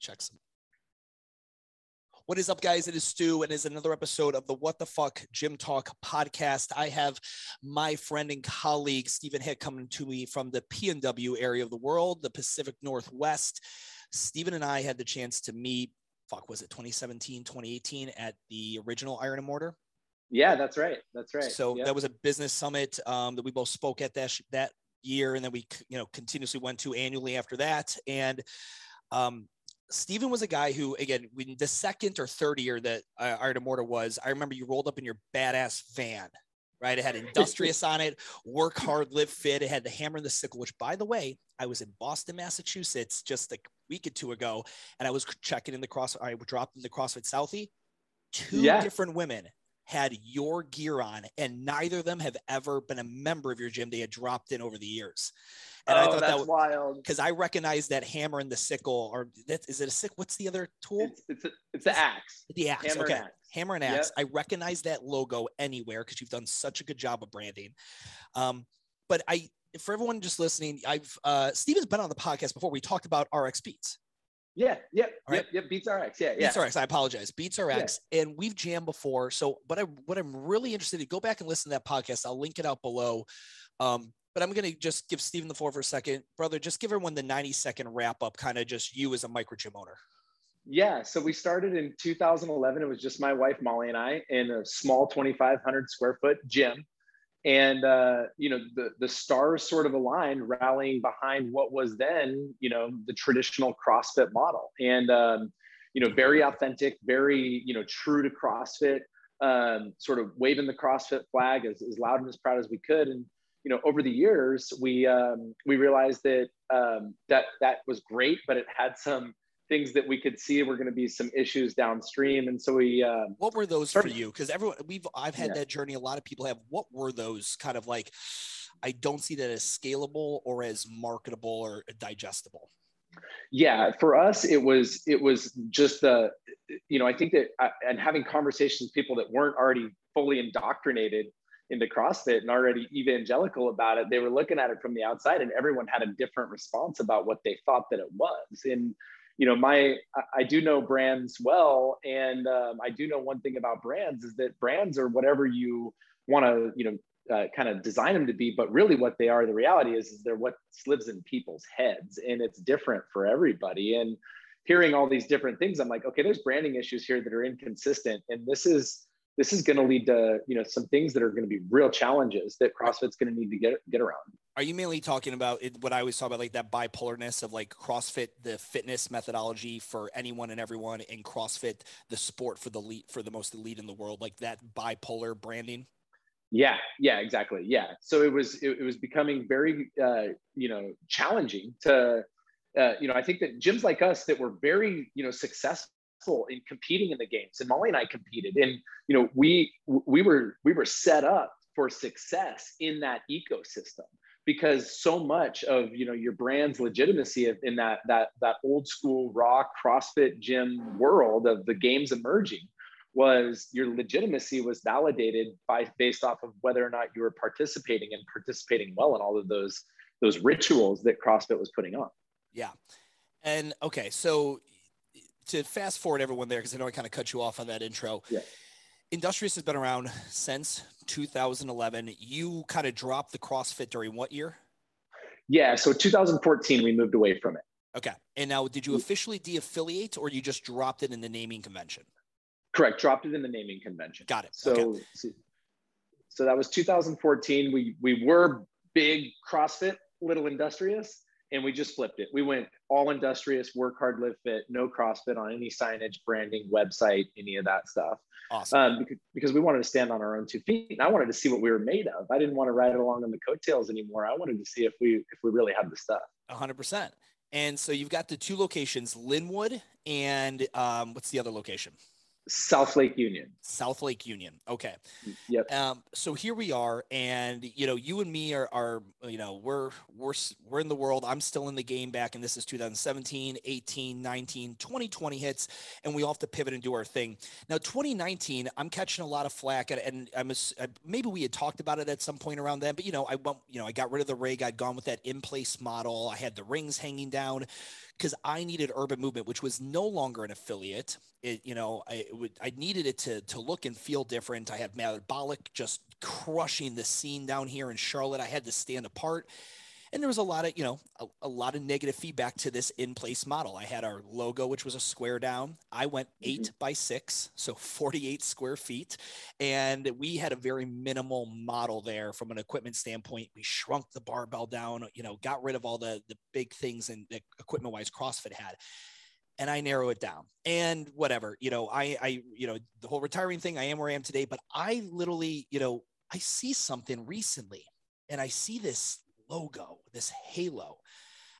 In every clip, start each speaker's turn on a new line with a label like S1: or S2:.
S1: check some. What is up, guys? It is Stu, and it is another episode of the What the Fuck Gym Talk podcast. I have my friend and colleague Stephen Hick coming to me from the PNW area of the world, the Pacific Northwest. Stephen and I had the chance to meet. Fuck, was it 2017, 2018 at the original Iron and Mortar?
S2: Yeah, that's right. That's right.
S1: So
S2: Yep.
S1: that was a business summit um, that we both spoke at that sh- that year, and then we you know continuously went to annually after that. And um, Stephen was a guy who, again, when the second or third year that uh, and Mortar was, I remember you rolled up in your badass van. Right, it had industrious on it. Work hard, live fit. It had the hammer and the sickle. Which, by the way, I was in Boston, Massachusetts, just a week or two ago, and I was checking in the cross. I dropped in the CrossFit Southie. Two
S2: Yeah.
S1: different women had your gear on, and neither of them have ever been a member of your gym. They had dropped in over the years, and I
S2: oh,
S1: thought
S2: that's
S1: that was
S2: wild.
S1: because I recognize that hammer and the sickle, or that is it a sick? What's the other tool?
S2: It's it's a, it's the axe.
S1: the axe.
S2: Hammer
S1: okay,
S2: and axe.
S1: hammer and
S2: Yep.
S1: axe. I recognize that logo anywhere because you've done such a good job of branding. Um, but I, for everyone just listening, I've uh, Steven's been on the podcast before. We talked about RX Beats.
S2: Yeah, yep,
S1: All right.
S2: yep, yep. Beats RX. Yeah, yeah.
S1: Beats RX. I apologize. Beats RX, and we've jammed before. So, but I, what I'm really interested in, go back and listen to that podcast. I'll link it out below. Um, but I'm going to just give Stephen the floor for a second, brother. Just give everyone the 90 second wrap up, kind of just you as a micro gym owner.
S2: Yeah, so we started in 2011. It was just my wife Molly and I in a small 2,500 square foot gym, and uh, you know the the stars sort of aligned, rallying behind what was then you know the traditional CrossFit model, and um, you know very authentic, very you know true to CrossFit, um, sort of waving the CrossFit flag as, as loud and as proud as we could, and you know over the years we um, we realized that um, that that was great, but it had some things that we could see were going to be some issues downstream and so we uh,
S1: What were those for you? Because everyone we've I've had
S2: Yeah.
S1: that journey. A lot of people have. What were those kind of like? I don't see that as scalable or as marketable or digestible.
S2: yeah for us it was it was just the you know i think that uh, and having conversations with people that weren't already fully indoctrinated into crossfit and already evangelical about it they were looking at it from the outside and everyone had a different response about what they thought that it was and you know my I- do know brands well and um, i do know one thing about brands is that brands are whatever you want to you know uh, kind of design them to be but really what they are the reality is is they're what lives in people's heads and it's different for everybody. And hearing all these different things i'm like okay there's branding issues here that are inconsistent and this is this is going to lead to you know some things that are going to be real challenges that crossfit's going to need to get get around
S1: Are you mainly talking about it, what I always talk about, like that bipolarness of like CrossFit, the fitness methodology for anyone and everyone, and CrossFit, the sport for the elite, for the most elite in the world, like that bipolar branding?
S2: Yeah, yeah, exactly. Yeah. So it was it, it was becoming very uh, you know challenging to uh, you know I think that gyms like us that were very you know successful in competing in the games, and Molly and I competed, and you know we we were we were set up for success in that ecosystem because so much of you know your brand's legitimacy in that that that old school raw CrossFit gym world of the games emerging was your legitimacy was validated by based off of whether or not you were participating and participating well in all of those those rituals that CrossFit was putting on.
S1: Yeah. And okay, so to fast forward everyone there, because I know I kind of cut you off on that intro.
S2: Yeah.
S1: Industrious has been around since 2011. You kind of dropped the CrossFit during what year?
S2: Yeah, so 2014 we moved away from it.
S1: Okay. And now, did you mm. officially de-affiliate, or you just dropped it in the naming convention?
S2: Correct, dropped it in the naming convention.
S1: Got it.
S2: So
S1: okay.
S2: so, so that was 2014. We we were big CrossFit, little industrious, and we just flipped it. We went all industrious, work hard, live fit, no CrossFit on any signage, branding, website, any of that stuff.
S1: Awesome.
S2: um, because, because we wanted to stand on our own two feet. And I wanted to see what we were made of. I didn't want to ride along on the coattails anymore. I wanted to see if we if we really had the stuff.
S1: hundred percent. And so you've got the two locations, Lynnwood and um, what's the other location?
S2: South Lake Union.
S1: South Lake Union. Okay.
S2: Yep.
S1: Um, so here we are, and you know, you and me are, are you know, we're we're we're in the world. I'm still in the game back, and this is 2017, 18, 19, 2020 hits, and we all have to pivot and do our thing. Now, 2019, I'm catching a lot of flack, and, and I'm ass- uh, maybe we had talked about it at some point around then, but you know, I went, you know, I got rid of the rig. I'd gone with that in place model. I had the rings hanging down. Because I needed Urban Movement, which was no longer an affiliate. It, you know, I would, I needed it to to look and feel different. I had Metabolic just crushing the scene down here in Charlotte. I had to stand apart and there was a lot of you know a, a, lot of negative feedback to this in place model i had our logo which was a square down i went mm-hmm. 8 mm-hmm. by 6 so 48 square feet and we had a very minimal model there from an equipment standpoint we shrunk the barbell down you know got rid of all the the big things and equipment wise crossfit had and I narrow it down and whatever, you know, I, I, you know, the whole retiring thing, I am where I am today, but I literally, you know, I see something recently and I see this logo, this halo.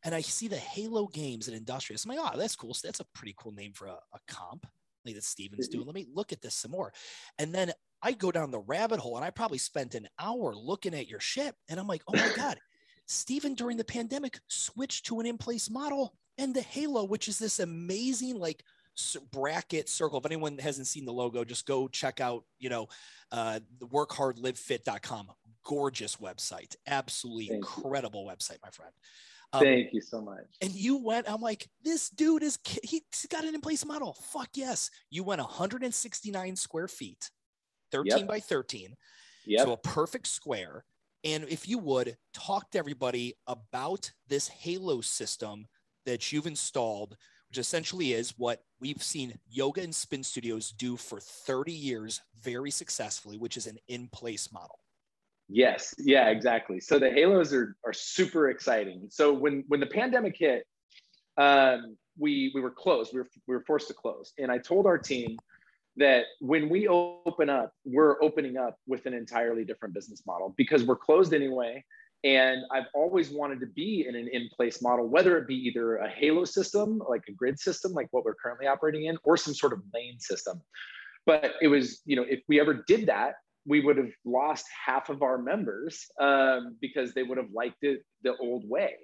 S1: And I see the Halo Games at Industrious. I'm like, oh, that's cool. So that's a pretty cool name for a, a comp like that Steven's doing. Let me look at this some more. And then I go down the rabbit hole and I probably spent an hour looking at your ship. And I'm like, oh my God, Steven during the pandemic switched to an in-place model and the Halo, which is this amazing like bracket circle. If anyone hasn't seen the logo, just go check out, you know, uh, the workhardlivefit.com gorgeous website, absolutely Thank incredible you. website, my friend.
S2: Um, Thank you so much.
S1: And you went, I'm like, this dude is, he's got an in place model. Fuck yes. You went 169 square feet, 13 yep. by 13. Yeah. So a perfect square. And if you would talk to everybody about this Halo system that you've installed, which essentially is what we've seen yoga and spin studios do for 30 years very successfully, which is an in place model.
S2: Yes, yeah, exactly. So the halos are are super exciting. So when when the pandemic hit, um, we we were closed. We were we were forced to close, and I told our team that when we open up, we're opening up with an entirely different business model because we're closed anyway. And I've always wanted to be in an in-place model, whether it be either a Halo system, like a grid system, like what we're currently operating in, or some sort of lane system. But it was, you know, if we ever did that, we would have lost half of our members um, because they would have liked it the old way.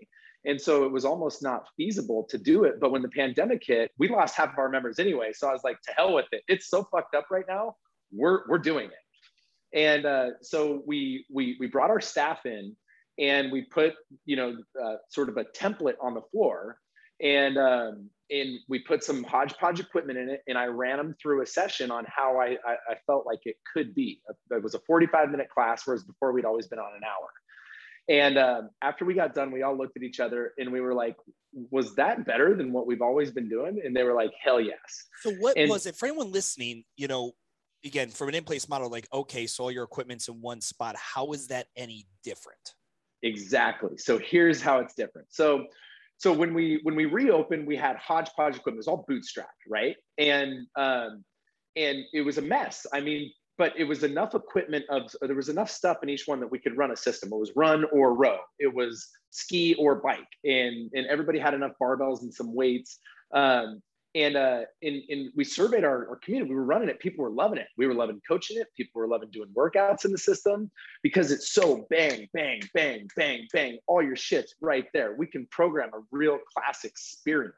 S2: And so it was almost not feasible to do it. But when the pandemic hit, we lost half of our members anyway. So I was like, to hell with it. It's so fucked up right now. We're, we're doing it. And uh, so we, we, we brought our staff in and we put, you know, uh, sort of a template on the floor. And um, and we put some hodgepodge equipment in it and i ran them through a session on how i, I, I felt like it could be. It was a 45 minute class whereas before we'd always been on an hour. And um, after we got done we all looked at each other and we were like was that better than what we've always been doing? And they were like hell yes.
S1: So what and, was it? For anyone listening you know again from an in-place model like okay so all your equipment's in one spot how is that any different?
S2: Exactly. So here's how it's different. So so when we when we reopened, we had hodgepodge equipment. It was all bootstrapped, right? And um, and it was a mess. I mean, but it was enough equipment of there was enough stuff in each one that we could run a system. It was run or row. It was ski or bike, and and everybody had enough barbells and some weights. Um, and uh, and, and we surveyed our, our community. We were running it. People were loving it. We were loving coaching it. People were loving doing workouts in the system because it's so bang, bang, bang, bang, bang. All your shit's right there. We can program a real class experience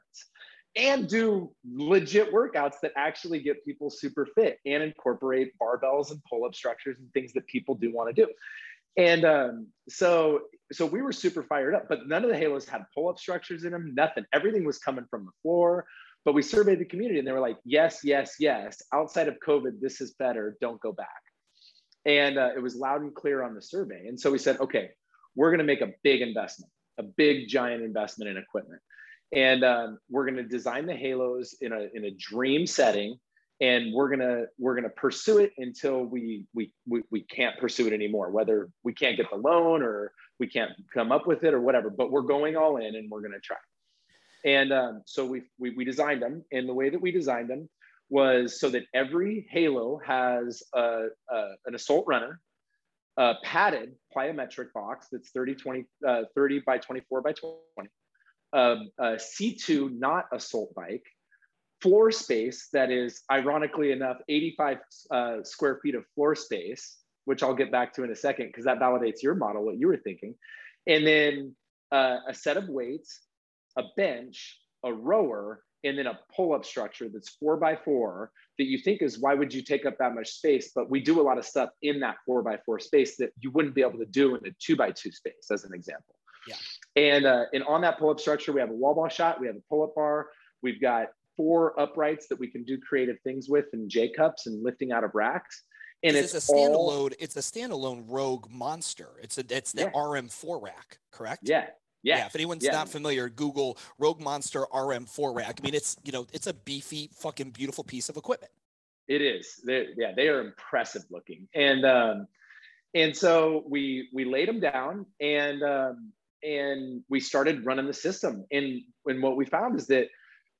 S2: and do legit workouts that actually get people super fit and incorporate barbells and pull-up structures and things that people do want to do. And um, so, so we were super fired up, but none of the halos had pull-up structures in them. Nothing. Everything was coming from the floor but we surveyed the community and they were like, yes, yes, yes. Outside of COVID, this is better. Don't go back. And uh, it was loud and clear on the survey. And so we said, okay, we're going to make a big investment, a big giant investment in equipment. And um, we're going to design the halos in a, in a dream setting and we're gonna we're gonna pursue it until we, we we we can't pursue it anymore whether we can't get the loan or we can't come up with it or whatever but we're going all in and we're gonna try and um, so we, we, we designed them, and the way that we designed them was so that every Halo has a, a, an assault runner, a padded plyometric box that's 30, 20, uh, 30 by 24 by 20, um, a C2 not assault bike, floor space that is ironically enough 85 uh, square feet of floor space, which I'll get back to in a second because that validates your model, what you were thinking. And then uh, a set of weights, a bench, a rower, and then a pull-up structure that's four by four that you think is why would you take up that much space? But we do a lot of stuff in that four by four space that you wouldn't be able to do in a two by two space, as an example.
S1: Yeah.
S2: And uh, and on that pull up structure, we have a wall ball shot, we have a pull up bar, we've got four uprights that we can do creative things with, and J cups and lifting out of racks. And
S1: it's, it's, a standalone. All, it's a standalone Rogue Monster. It's a it's the yeah. RM4 rack, correct?
S2: Yeah, yeah. yeah
S1: if anyone's
S2: yeah.
S1: not familiar, Google Rogue Monster RM4 rack. I mean, it's you know, it's a beefy, fucking beautiful piece of equipment.
S2: It is. They're, yeah, they are impressive looking, and um, and so we we laid them down, and um, and we started running the system, and and what we found is that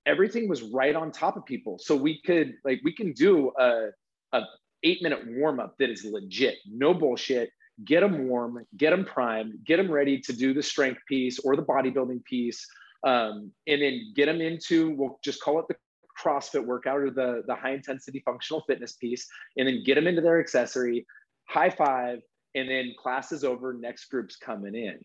S2: everything was right on top of people, so we could like we can do a a eight minute warm up that is legit, no bullshit. Get them warm, get them primed, get them ready to do the strength piece or the bodybuilding piece, um, and then get them into we'll just call it the CrossFit workout or the the high intensity functional fitness piece, and then get them into their accessory, high five, and then class is over. Next group's coming in.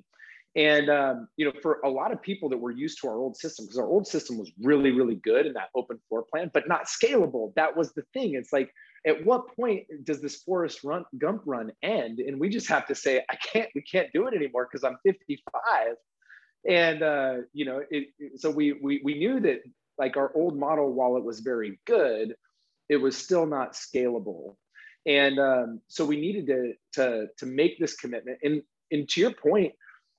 S2: And um, you know, for a lot of people that were used to our old system, because our old system was really, really good in that open floor plan, but not scalable. That was the thing. It's like at what point does this Forrest run, Gump run end? And we just have to say, I can't, we can't do it anymore because I'm 55. And uh, you know, it, so we, we we knew that like our old model, while it was very good, it was still not scalable. And um, so we needed to, to, to make this commitment. And, and to your point,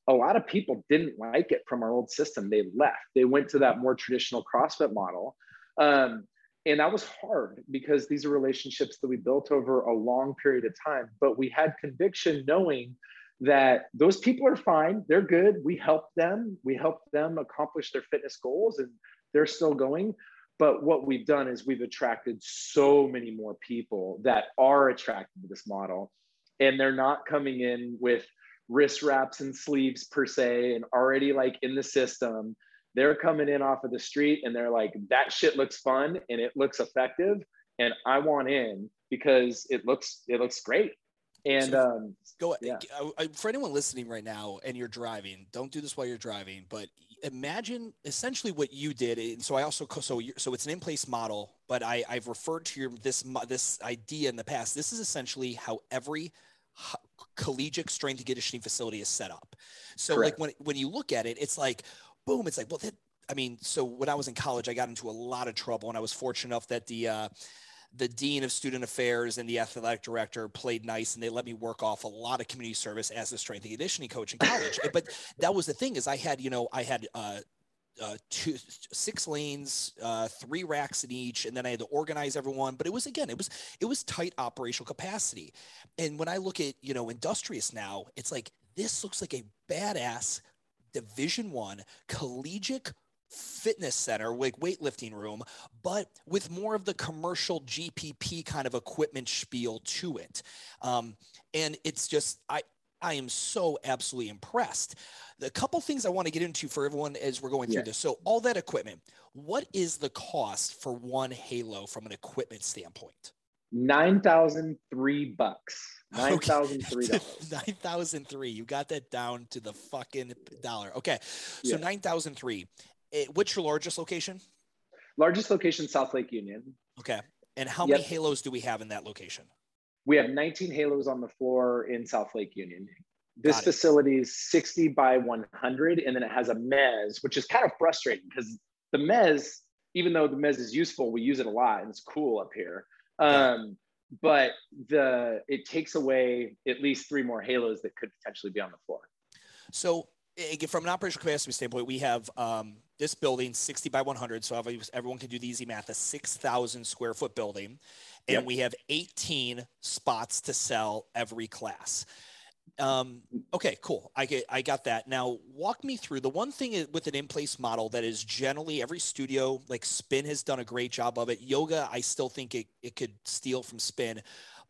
S2: a lot of people didn't like it from our old system. They left. They went to that more traditional CrossFit model. Um, and that was hard because these are relationships that we built over a long period of time but we had conviction knowing that those people are fine they're good we helped them we helped them accomplish their fitness goals and they're still going but what we've done is we've attracted so many more people that are attracted to this model and they're not coming in with wrist wraps and sleeves per se and already like in the system they're coming in off of the street and they're like, that shit looks fun and it looks effective. And I want in because it looks, it looks great. And so um,
S1: go yeah. for anyone listening right now and you're driving, don't do this while you're driving, but imagine essentially what you did. And so I also, so, so it's an in-place model, but I I've referred to your, this, this idea in the past. This is essentially how every collegiate strength and conditioning facility is set up. So Correct. like when, when you look at it, it's like, boom, it's like, well, that, I mean, so when I was in college, I got into a lot of trouble, and I was fortunate enough that the uh, the dean of student affairs and the athletic director played nice, and they let me work off a lot of community service as a strength and conditioning coach in college. but that was the thing is, I had you know, I had. Uh, uh, two, six lanes, uh, three racks in each, and then I had to organize everyone. But it was again, it was it was tight operational capacity. And when I look at you know industrious now, it's like this looks like a badass Division One collegiate fitness center, like weightlifting room, but with more of the commercial GPP kind of equipment spiel to it. Um, and it's just I I am so absolutely impressed. The couple things I want to get into for everyone as we're going through yeah. this. So all that equipment, what is the cost for one Halo from an equipment standpoint?
S2: Nine thousand three bucks. Nine thousand three dollars.
S1: nine thousand three. You got that down to the fucking dollar. Okay, so yeah. nine thousand three. Eh, what's your largest location?
S2: Largest location, South Lake Union.
S1: Okay, and how yep. many halos do we have in that location?
S2: We have 19 halos on the floor in South Lake Union. This facility is 60 by 100, and then it has a mez, which is kind of frustrating because the mez, even though the mez is useful, we use it a lot and it's cool up here. Um, but the it takes away at least three more halos that could potentially be on the floor.
S1: So from an operational capacity standpoint, we have um, this building 60 by 100. So everyone can do the easy math, a 6,000 square foot building. And yep. we have 18 spots to sell every class. Um, okay, cool. I get, I got that. Now, walk me through the one thing with an in-place model that is generally every studio, like Spin has done a great job of it. Yoga, I still think it, it could steal from Spin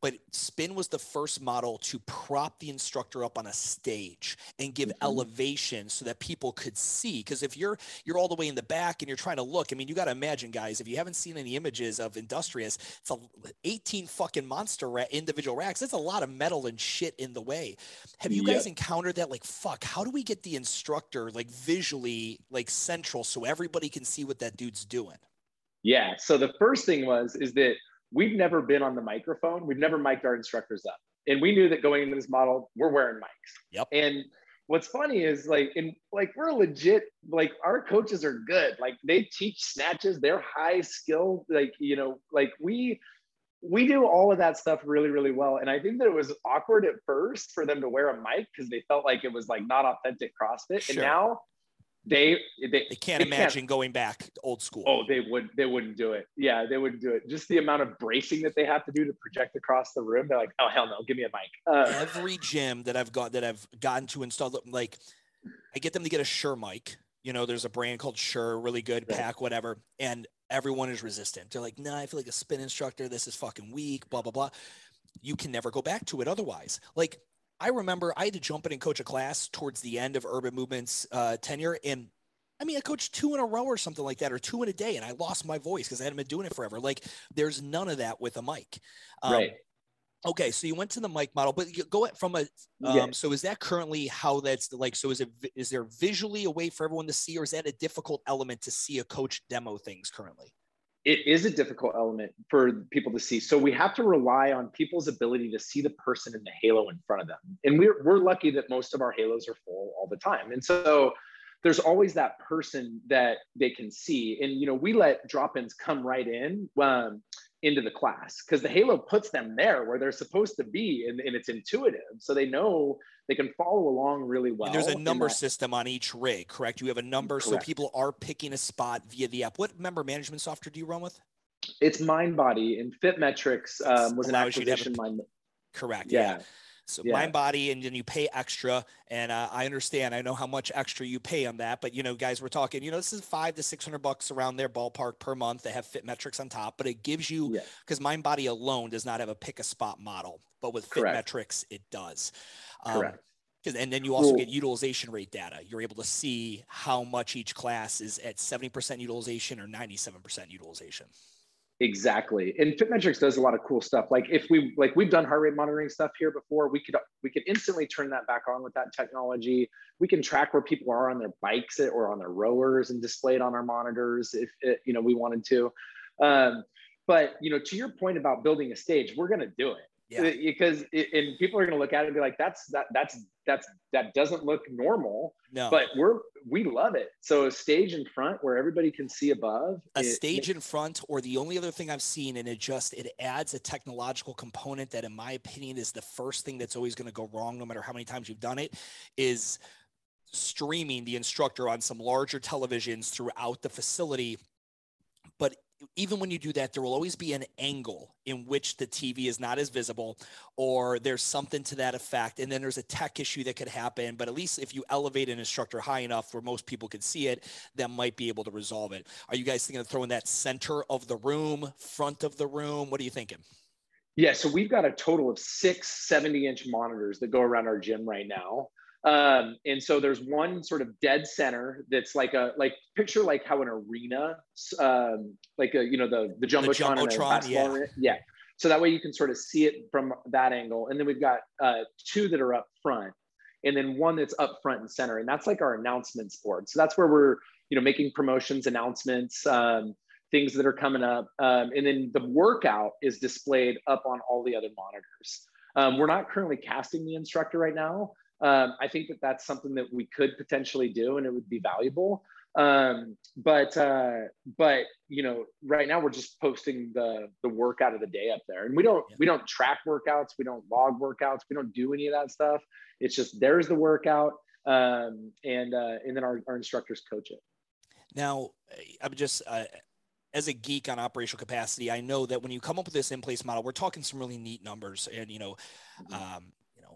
S1: but spin was the first model to prop the instructor up on a stage and give mm-hmm. elevation so that people could see. Because if you're you're all the way in the back and you're trying to look i mean you got to imagine guys if you haven't seen any images of industrious it's a 18 fucking monster ra- individual racks. It's a lot of metal and shit in the way. Have you guys encountered that like fuck how do we get the instructor like visually like central so everybody can see what that dude's doing?
S2: Yeah so the first thing was is that we've never been on the microphone. We've never mic'd our instructors up. And we knew that going into this model, we're wearing mics.
S1: Yep.
S2: And what's funny is like in like we're legit like our coaches are good like they teach snatches they're high skill like you know like we we do all of that stuff really really well and i think that it was awkward at first for them to wear a mic because they felt like it was like not authentic crossfit sure. and now they they,
S1: they can't they imagine can't, going back old school.
S2: Oh, they would they wouldn't do it. Yeah, they wouldn't do it. Just the amount of bracing that they have to do to project across the room. They're like, oh hell no, give me a mic.
S1: Uh, Every gym that I've got that I've gotten to install, like I get them to get a Shure mic. You know, there's a brand called Shure, really good right. pack, whatever, and everyone is resistant. They're like, nah, I feel like a spin instructor. This is fucking weak. Blah blah blah. You can never go back to it otherwise. Like I remember I had to jump in and coach a class towards the end of Urban Movement's uh, tenure, and I mean, I coached two in a row or something like that, or two in a day, and I lost my voice because I hadn't been doing it forever. Like, there's none of that with a mic. Um, right. Okay, so you went to the mic model, but you go from a. Um, yeah. So is that currently how that's like? So is it is there visually a way for everyone to see, or is that a difficult element to see a coach demo things currently?
S2: It is a difficult element for people to see. So we have to rely on people's ability to see the person in the halo in front of them, and we're we're lucky that most of our halos are full all the time, and so there's always that person that they can see. And, you know, we let drop-ins come right in um, into the class because the Halo puts them there where they're supposed to be and, and, it's intuitive. So they know they can follow along really well.
S1: And there's a number system on each rig, correct? You have a number. Correct. So people are picking a spot via the app. What member management software do you run with?
S2: It's MindBody and FitMetrics um, was an acquisition. A,
S1: mind, correct. yeah. yeah. So yeah. mind body, and then you pay extra. And uh, I understand, I know how much extra you pay on that. But you know, guys, we're talking, you know, this is five to six hundred bucks around their ballpark per month. They have FitMetrics on top, but it gives you because yeah. MindBody alone does not have a pick a spot model, but with fit Correct. metrics, it does. Um, Correct. And then you also cool. get utilization rate data. You're able to see how much each class is at 70% utilization or 97% utilization.
S2: Exactly. And FitMetrics does a lot of cool stuff. Like if we like we've done heart rate monitoring stuff here before, we could we could instantly turn that back on with that technology. We can track where people are on their bikes or on their rowers and display it on our monitors if it, you know we wanted to. Um, but you know, to your point about building a stage, we're going to do it yeah. Uh, because it, and people are going to look at it and be like that's that that's that's that doesn't look normal. No. But we're we love it. So a stage in front where everybody can see above
S1: a it, stage in front or the only other thing i've seen and it just it adds a technological component that in my opinion is the first thing that's always going to go wrong no matter how many times you've done it is streaming the instructor on some larger televisions throughout the facility. But even when you do that, there will always be an angle in which the TV is not as visible, or there's something to that effect. And then there's a tech issue that could happen. But at least if you elevate an instructor high enough where most people can see it, that might be able to resolve it. Are you guys thinking of throwing that center of the room, front of the room? What are you thinking?
S2: Yeah, so we've got a total of six 70 inch monitors that go around our gym right now. Um, and so there's one sort of dead center that's like a like picture like how an arena, um, like a you know the the jumbotron, the jumbotron yeah. Arena. yeah. So that way you can sort of see it from that angle. And then we've got uh, two that are up front, and then one that's up front and center, and that's like our announcements board. So that's where we're you know making promotions, announcements. Um, things that are coming up um, and then the workout is displayed up on all the other monitors um, we're not currently casting the instructor right now um, I think that that's something that we could potentially do, and it would be valuable. Um, but uh, but you know, right now we're just posting the the workout of the day up there, and we don't yeah. we don't track workouts, we don't log workouts, we don't do any of that stuff. It's just there's the workout, um, and uh, and then our, our instructors coach it.
S1: Now, I'm just. Uh, as a geek on operational capacity, I know that when you come up with this in place model, we're talking some really neat numbers. And, you know, mm-hmm. um,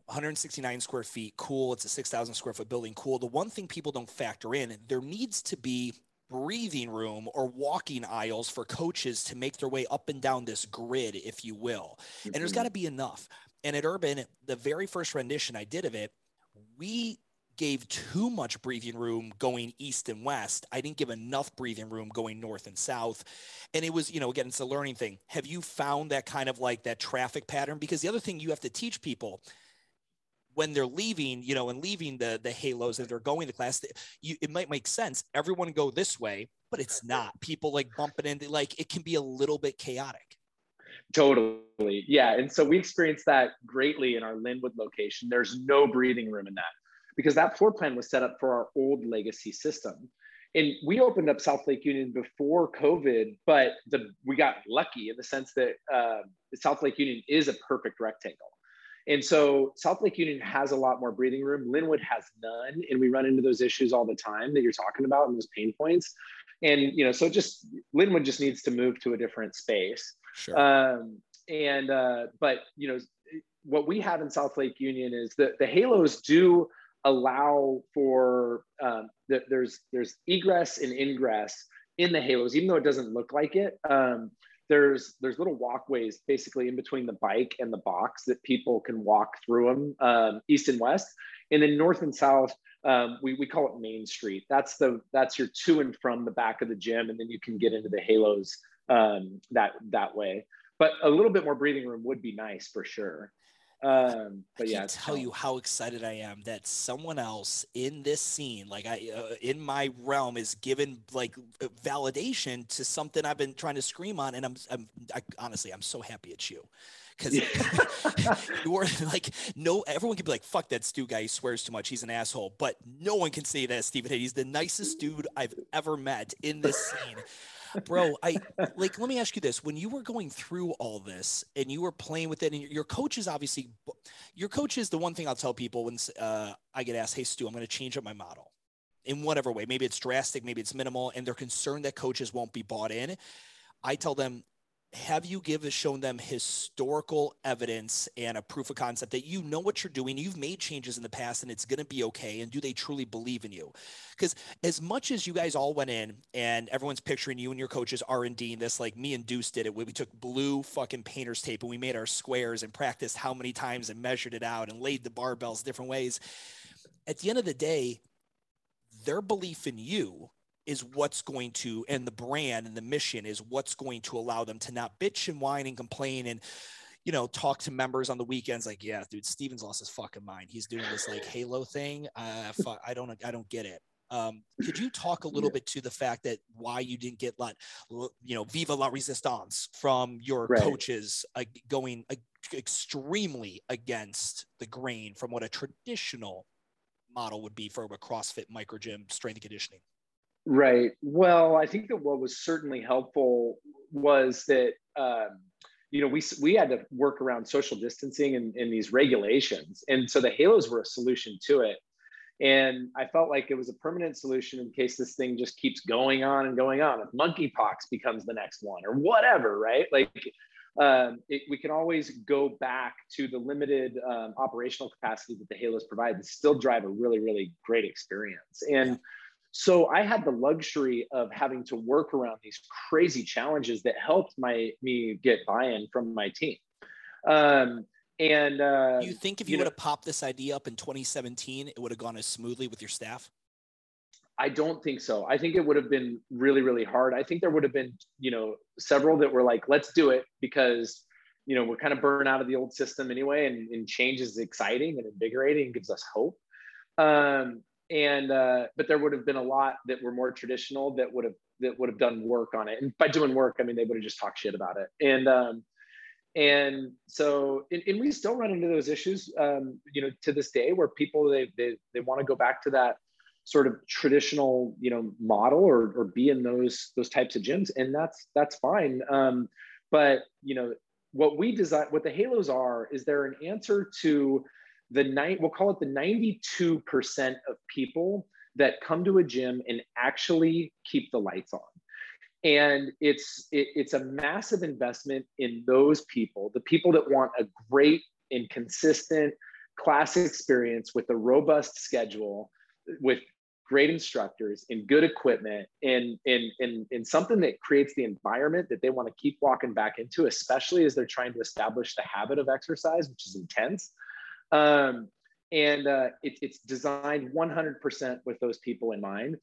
S1: 169 square feet, cool. It's a 6,000 square foot building, cool. The one thing people don't factor in, there needs to be breathing room or walking aisles for coaches to make their way up and down this grid, if you will. Mm-hmm. And there's got to be enough. And at Urban, the very first rendition I did of it, we gave too much breathing room going east and west. I didn't give enough breathing room going north and south. And it was, you know, again, it's a learning thing. Have you found that kind of like that traffic pattern? Because the other thing you have to teach people when they're leaving, you know, and leaving the the halos as they're going to class, you, it might make sense. Everyone go this way, but it's not. People like bumping into like it can be a little bit chaotic.
S2: Totally, yeah. And so we experienced that greatly in our Lynnwood location. There's no breathing room in that. because that floor plan was set up for our old legacy system. And we opened up South Lake Union before COVID, but the, we got lucky in the sense that uh, South Lake Union is a perfect rectangle. And so South Lake Union has a lot more breathing room. Lynnwood has none. And we run into those issues all the time that you're talking about and those pain points. And, you know, so just Lynnwood just needs to move to a different space.
S1: Sure.
S2: Um, and, uh, but, you know, what we have in South Lake Union is that the halos do allow for um, that there's there's egress and ingress in the halos, even though it doesn't look like it. Um, there's there's little walkways basically in between the bike and the box that people can walk through them um, east and west, and then north and south. Um, we, we call it Main Street. That's the that's your to and from the back of the gym, and then you can get into the halos um, that that way. But a little bit more breathing room would be nice for sure. Um, but I
S1: yeah, tell you how excited I am that someone else in this scene, like I, uh, in my realm, is given like uh, validation to something I've been trying to scream on, and I'm, I'm I, honestly, I'm so happy it's you, because you are like, no, everyone can be like, fuck that Stu guy, he swears too much, he's an asshole, but no one can say that Stephen He's the nicest dude I've ever met in this scene bro i like let me ask you this. When you were going through all this and you were playing with it and your coach is obviously your coach is the one thing i'll tell people when uh, i get asked hey stu i'm going to change up my model in whatever way. Maybe it's drastic maybe it's minimal and they're concerned that coaches won't be bought in. I tell them have you given uh, shown them historical evidence and a proof of concept that you know what you're doing you've made changes in the past and it's going to be okay and do they truly believe in you? Because as much as you guys all went in and everyone's picturing you and your coaches r&d this like me and deuce did it we took blue fucking painter's tape and we made our squares and practiced how many times and measured it out and laid the barbells different ways. At the end of the day their belief in you is what's going to and the brand and the mission is what's going to allow them to not bitch and whine and complain and you know talk to members on the weekends like yeah dude steven's lost his fucking mind he's doing this like halo thing uh fuck, i don't i don't get it um, could you talk a little yeah. bit to the fact that why you didn't get let you know viva la resistance from your right. coaches uh, going uh, extremely against the grain from what a traditional model would be for a CrossFit micro gym strength and conditioning?
S2: Right. Well, I think that what was certainly helpful was that um, you know we we had to work around social distancing and, and these regulations, and so the halos were a solution to it. And I felt like it was a permanent solution in case this thing just keeps going on and going on. If monkeypox becomes the next one or whatever, right? Like um, it, we can always go back to the limited um, operational capacity that the halos provide and still drive a really, really great experience. And so I had the luxury of having to work around these crazy challenges that helped my me get buy-in from my team. Um, and uh,
S1: you think if you, you would have popped this idea up in 2017, it would have gone as smoothly with your staff?
S2: I don't think so. I think it would have been really, really hard. I think there would have been, you know, several that were like, let's do it because, you know, we're kind of burned out of the old system anyway, and, and change is exciting and invigorating and gives us hope. Um, and uh, but there would have been a lot that were more traditional that would have that would have done work on it. And by doing work i mean they would have just talked shit about it. And um, and so and, and, we still run into those issues um, you know to this day where people they they, they want to go back to that sort of traditional you know model or, or be in those those types of gyms. And that's that's fine. Um, but you know what we design what the halos are is they're an answer to the night we'll call it the 92% of people that come to a gym and actually keep the lights on. And it's it, it's a massive investment in those people the people that want a great and consistent class experience with a robust schedule with great instructors and good equipment and, and, and, and something that creates the environment that they want to keep walking back into especially as they're trying to establish the habit of exercise which is intense um, and uh, it, it's designed 100% with those people in mind.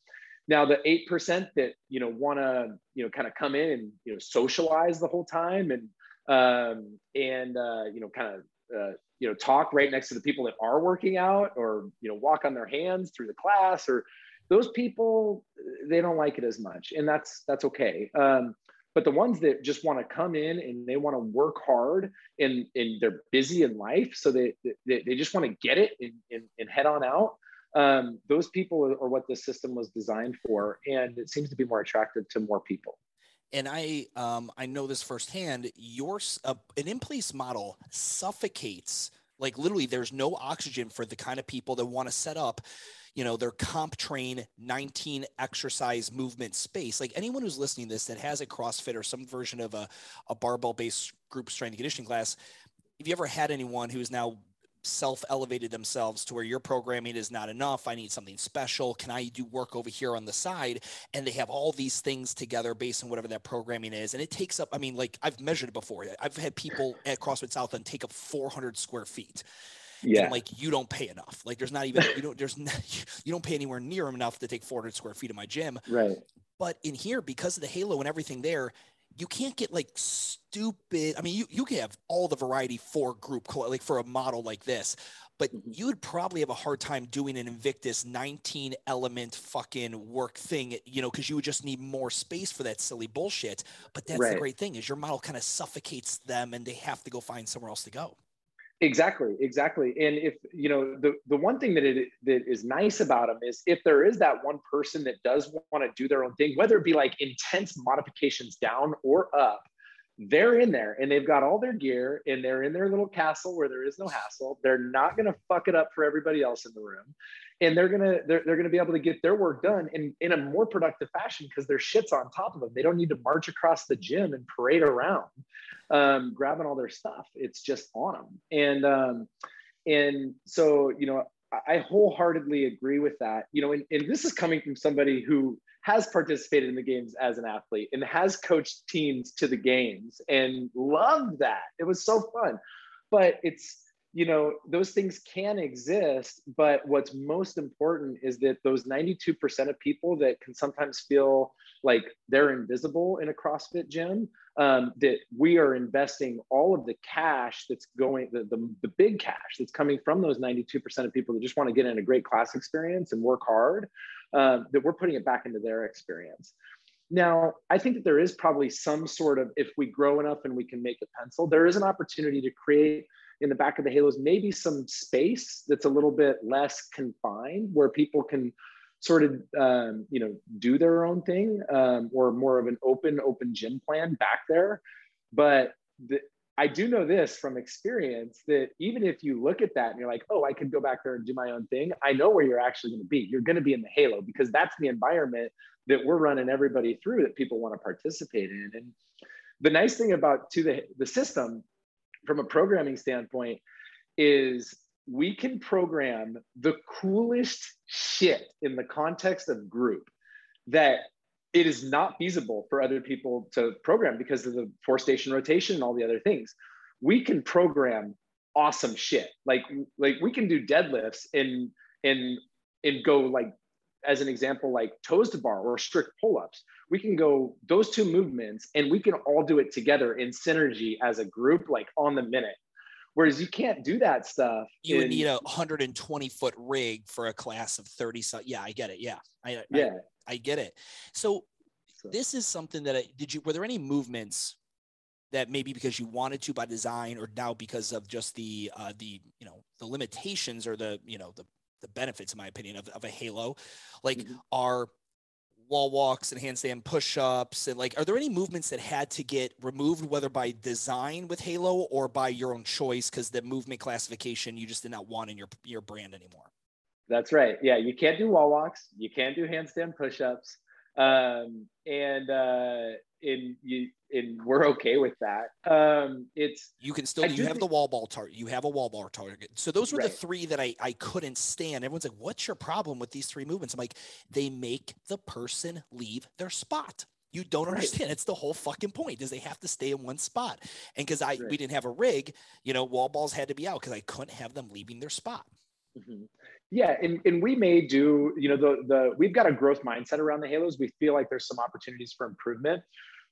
S2: Now, the 8% that, you know, want to, you know, kind of come in and, you know, socialize the whole time and, um, and, uh, you know, kind of, uh, you know, talk right next to the people that are working out or, you know, walk on their hands through the class or those people, they don't like it as much. And that's, that's okay. Um, but the ones that just want to come in and they want to work hard and, and they're busy in life, so they, they, they just want to get it and, and, and head on out. um, those people are what the system was designed for, and it seems to be more attractive to more people.
S1: And I, um, I know this firsthand. Your uh, an in place model suffocates. Like literally, there's no oxygen for the kind of people that want to set up you know, their CompTrain 19 exercise movement space. Like anyone who's listening to this that has a CrossFit or some version of a, a barbell based group strength and conditioning class, if you ever had anyone who's now self elevated themselves to where your programming is not enough. I need something special. Can I do work over here on the side? And they have all these things together based on whatever that programming is. And it takes up, I mean, like I've measured it before. I've had people at CrossFit Southland take up 400 square feet yeah. And like you don't pay enough. Like there's not even you don't there's not, you don't pay anywhere near enough to take 400 square feet of my gym.
S2: Right.
S1: But in here, because of the halo and everything there, you can't get like stupid. I mean, you you can have all the variety for group like for a model like this, but mm-hmm. you would probably have a hard time doing an Invictus 19 element fucking work thing, you know, because you would just need more space for that silly bullshit. But that's right. the great thing is your model kind of suffocates them and they have to go find somewhere else to go.
S2: Exactly, exactly. And if you know the the one thing that it that is nice about them is if there is that one person that does want to do their own thing, whether it be like intense modifications down or up, they're in there and they've got all their gear and they're in their little castle where there is no hassle. They're not going to fuck it up for everybody else in the room. And they're gonna they're, they're gonna be able to get their work done in, in a more productive fashion because their shit's on top of them. They don't need to march across the gym and parade around um, grabbing all their stuff. It's just on them. And um, and so you know, I wholeheartedly agree with that. You know, and, and this is coming from somebody who has participated in the games as an athlete and has coached teams to the games and loved that. It was so fun. But it's you know those things can exist but what's most important is that those 92% of people that can sometimes feel like they're invisible in a crossfit gym um, that we are investing all of the cash that's going the, the, the big cash that's coming from those 92% of people that just want to get in a great class experience and work hard uh, that we're putting it back into their experience. Now, I think that there is probably some sort of, if we grow enough and we can make it pencil, there is an opportunity to create in the back of the halos maybe some space that's a little bit less confined where people can sort of um, you know do their own thing um, or more of an open open gym plan back there. But the, i do know this from experience that even if you look at that and you're like oh i could go back there and do my own thing i know where you're actually going to be. You're going to be in the halo because that's the environment that we're running everybody through that people want to participate in. And the nice thing about to the, the system from a programming standpoint is we can program the coolest shit in the context of group that it is not feasible for other people to program because of the four station rotation and all the other things. We can program awesome shit. Like like we can do deadlifts and and and go like as an example like toes to bar or strict pull-ups we can go those two movements and we can all do it together in synergy as a group, like on the minute. Whereas you can't do that stuff.
S1: You in, would need a 120 foot rig for a class of 30. So yeah, I get it. Yeah. I,
S2: yeah.
S1: I, I get it. So, so this is something that I, did you, were there any movements that maybe because you wanted to by design or now because of just the, uh, the, you know, the limitations or the, you know, the, the benefits, in my opinion, of, of a halo, like mm-hmm. are wall walks and handstand push-ups and like are there any movements that had to get removed whether by design with halo or by your own choice because the movement classification you just did not want in your your brand anymore?
S2: That's right. Yeah you can't do wall walks. You can't do handstand push-ups. Um, and uh, and you and we're okay with that. Um, it's
S1: you can still you have think, the wall ball target. You have a wall ball target. So those were right. the three that I I couldn't stand. Everyone's like, "What's your problem with these three movements?" I'm like, they make the person leave their spot. You don't understand. Right. It's the whole fucking point. Is they have to stay in one spot. And because I right. we didn't have a rig, you know, wall balls had to be out because I couldn't have them leaving their spot.
S2: Mm-hmm. Yeah, and, and we may do, you know, the the we've got a growth mindset around the halos. We feel like there's some opportunities for improvement.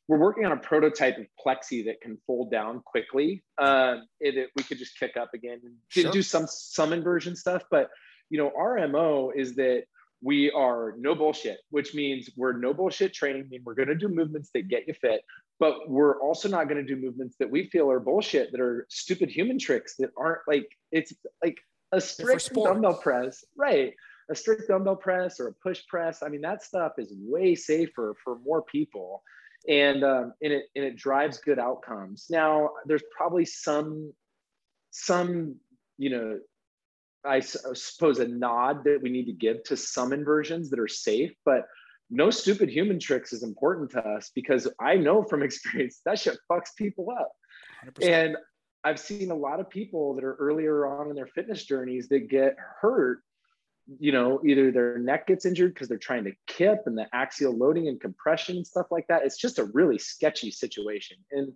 S2: We're working on a prototype of plexi that can fold down quickly. Uh, it, we could just kick up again and sure. do some some inversion stuff. But you know, our mo is that we are no bullshit, which means we're no bullshit training. I mean, we're going to do movements that get you fit, but we're also not going to do movements that we feel are bullshit, that are stupid human tricks that aren't like it's like a strict dumbbell press, right? a strict dumbbell press or a push press, I mean, that stuff is way safer for more people. And, um, and it and it drives good outcomes. Now, there's probably some some you know I suppose a nod that we need to give to some inversions that are safe, but no stupid human tricks is important to us because I know from experience that shit fucks people up. 100%. And I've seen a lot of people that are earlier on in their fitness journeys that get hurt. You know, either their neck gets injured because they're trying to kip and the axial loading and compression and stuff like that. It's just a really sketchy situation. And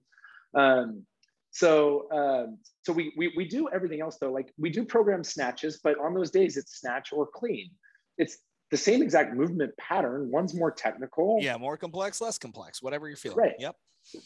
S2: um, so um, so we, we we do everything else though. Like we do program snatches, but on those days it's snatch or clean. It's the same exact movement pattern. One's more technical.
S1: Yeah, more complex, less complex, whatever you're feeling.
S2: Right.
S1: Yep.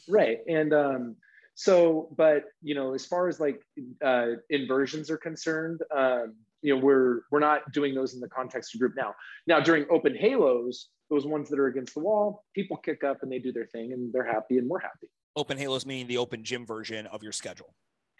S2: Right. And um, so, but you know, as far as like uh, inversions are concerned, um, you know, we're we're not doing those in the context of group now. Now during open halos, those ones that are against the wall, people kick up and they do their thing and they're happy and we're happy.
S1: Open halos meaning the open gym version of your schedule.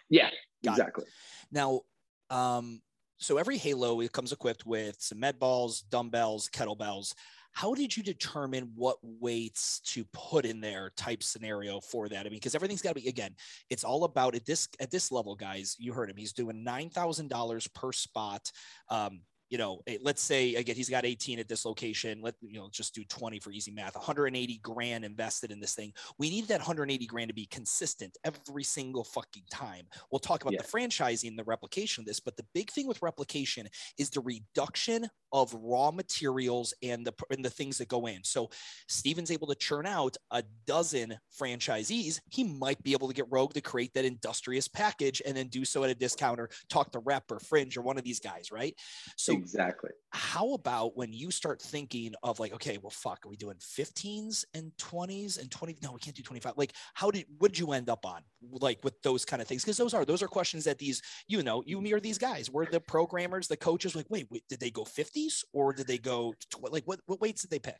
S2: Yeah, Got exactly. It.
S1: Now, um, so every Halo it comes equipped with some med balls, dumbbells, kettlebells. How did you determine what weights to put in there type scenario for that? I mean, because everything's got to be again, it's all about at this at this level, guys. You heard him; he's doing nine thousand dollars per spot. Um, you know, eh, let's say again, he's got 18 at this location. Let you know, just do 20 for easy math. 180 grand invested in this thing. We need that 180 grand to be consistent every single fucking time. We'll talk about yeah. the franchising, the replication of this, but the big thing with replication is the reduction of raw materials and the and the things that go in. So Steven's able to churn out a dozen franchisees. He might be able to get Rogue to create that industrious package and then do so at a discount or talk to Rep or Fringe or one of these guys, right?
S2: So exactly.
S1: How about when you start thinking of like, okay, well, fuck, are we doing 15s and 20s and 20? No, we can't do 25. Like, how did what did you end up on? Like with those kind of things? Because those are those are questions that these, you know, you me or these guys, were the programmers, the coaches, like, wait, wait did they go 50s or did they go tw- like what, what weights did they pick?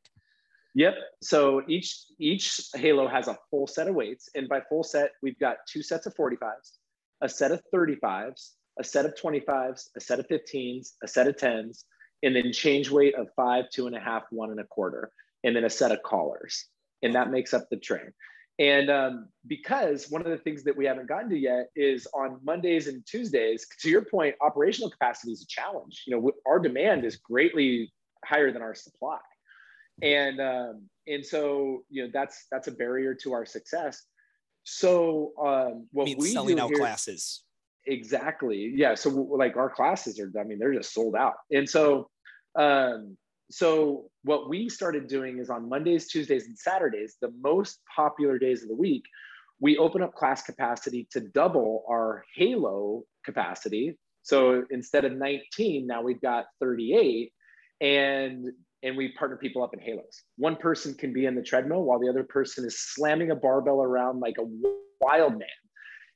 S2: Yep. So each each Halo has a full set of weights, and by full set, we've got two sets of 45s, a set of 35s, a set of 25s, a set of 15s, a set of 10s, and then change weight of five, two and a half, one and a quarter, and then a set of collars, and that makes up the train. And um, because one of the things that we haven't gotten to yet is on Mondays and Tuesdays, to your point, operational capacity is a challenge. You know, our demand is greatly higher than our supply. And um, and so you know that's that's a barrier to our success. So um, what we
S1: selling
S2: do
S1: out
S2: here,
S1: classes.
S2: Exactly. Yeah. So like our classes are, I mean, they're just sold out. And so um, so what we started doing is on Mondays, Tuesdays, and Saturdays, the most popular days of the week, we open up class capacity to double our Halo capacity. So instead of 19, now we've got 38, and and we partner people up in halos. One person can be in the treadmill while the other person is slamming a barbell around like a wild man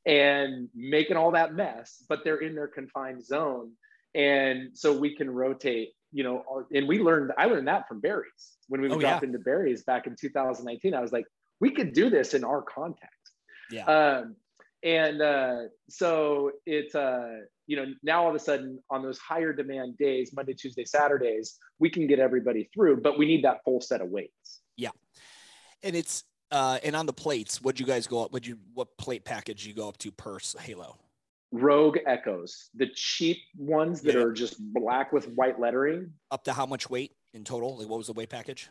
S2: and making all that mess, but they're in their confined zone. And so we can rotate you know, and we learned, I learned that from Barry's when we oh, dropped yeah. into Barry's back in 2019. I was like, we could do this in our context.
S1: Yeah.
S2: Um, and uh, so it's, uh, you know, now all of a sudden on those higher demand days, Monday, Tuesday, Saturdays, we can get everybody through, but we need that full set of weights.
S1: Yeah. And it's, uh, and on the plates, what'd you guys go up? Would you, what plate package you go up to per Halo?
S2: Rogue Echoes, the cheap ones that yeah. are just black with white lettering.
S1: Up to how much weight in total? Like what was the weight package?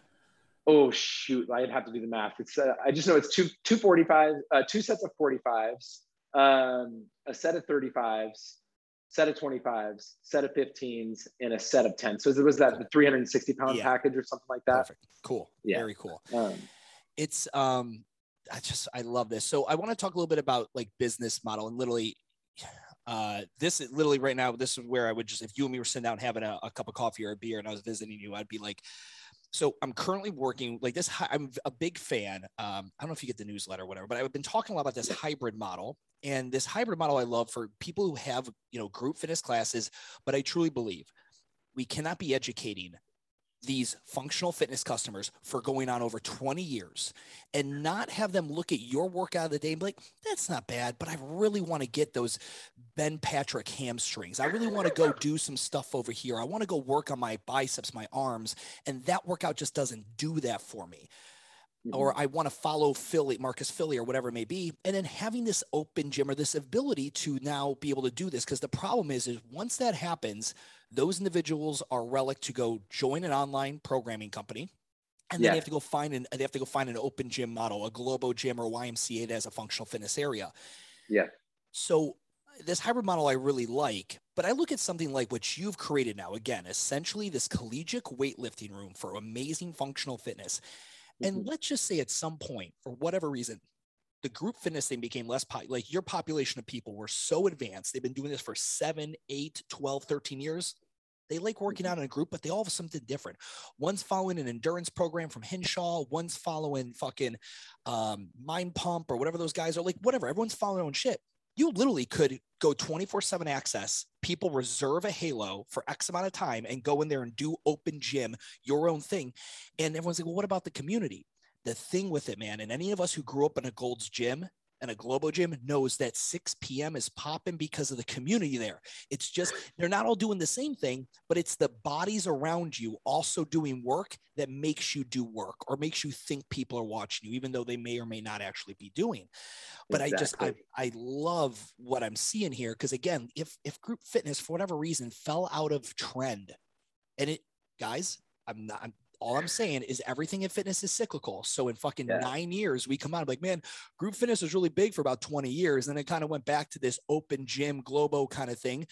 S2: Oh shoot, I'd have to do the math. It's uh, I just know it's two two forty five, uh, two sets of forty fives, um, a set of thirty fives, set of twenty fives, set of fifteens, and a set of ten. So it was that the three hundred and sixty pound yeah. package or something like that. Perfect.
S1: Cool. Yeah. Very cool. Um, it's um, I just I love this. So I want to talk a little bit about like business model and literally uh, this is literally right now, this is where I would just, if you and me were sitting down having a, a, cup of coffee or a beer and I was visiting you, I'd be like, so I'm currently working like this. I'm a big fan. Um, I don't know if you get the newsletter or whatever, but I've been talking a lot about this hybrid model and this hybrid model I love for people who have, you know, group fitness classes, but I truly believe we cannot be educating these functional fitness customers for going on over 20 years and not have them look at your workout of the day and be like, that's not bad, but I really want to get those Ben Patrick hamstrings. I really want to go do some stuff over here. I want to go work on my biceps, my arms. And that workout just doesn't do that for me. Mm-hmm. Or I want to follow Filly, Marcus Filly, or whatever it may be. And then having this open gym or this ability to now be able to do this. Because the problem is, is once that happens, those individuals are relic to go join an online programming company and then yeah. they have to go find an they have to go find an open gym model a globo gym or ymca that has a functional fitness area
S2: yeah
S1: so this hybrid model i really like but i look at something like what you've created now again essentially this collegiate weightlifting room for amazing functional fitness and mm-hmm. let's just say at some point for whatever reason the group fitness thing became less po- like your population of people were so advanced they've been doing this for 7 8 12 13 years they like working mm-hmm. out in a group but they all have something different one's following an endurance program from hinshaw one's following fucking um, mind pump or whatever those guys are like whatever everyone's following their own shit you literally could go 24 7 access people reserve a halo for x amount of time and go in there and do open gym your own thing. And everyone's like well what about the community? The thing with it, man, and any of us who grew up in a Gold's Gym and a Globo Gym knows that 6 p.m. is popping because of the community there. It's just they're not all doing the same thing, but it's the bodies around you also doing work that makes you do work or makes you think people are watching you, even though they may or may not actually be doing. But exactly. I just I, I love what I'm seeing here because again, if if group fitness for whatever reason fell out of trend, and it guys, I'm not I'm all I'm saying is everything in fitness is cyclical. So in fucking yeah. nine years, we come out like, man, group fitness was really big for about 20 years. And then it kind of went back to this open gym, globo kind of thing.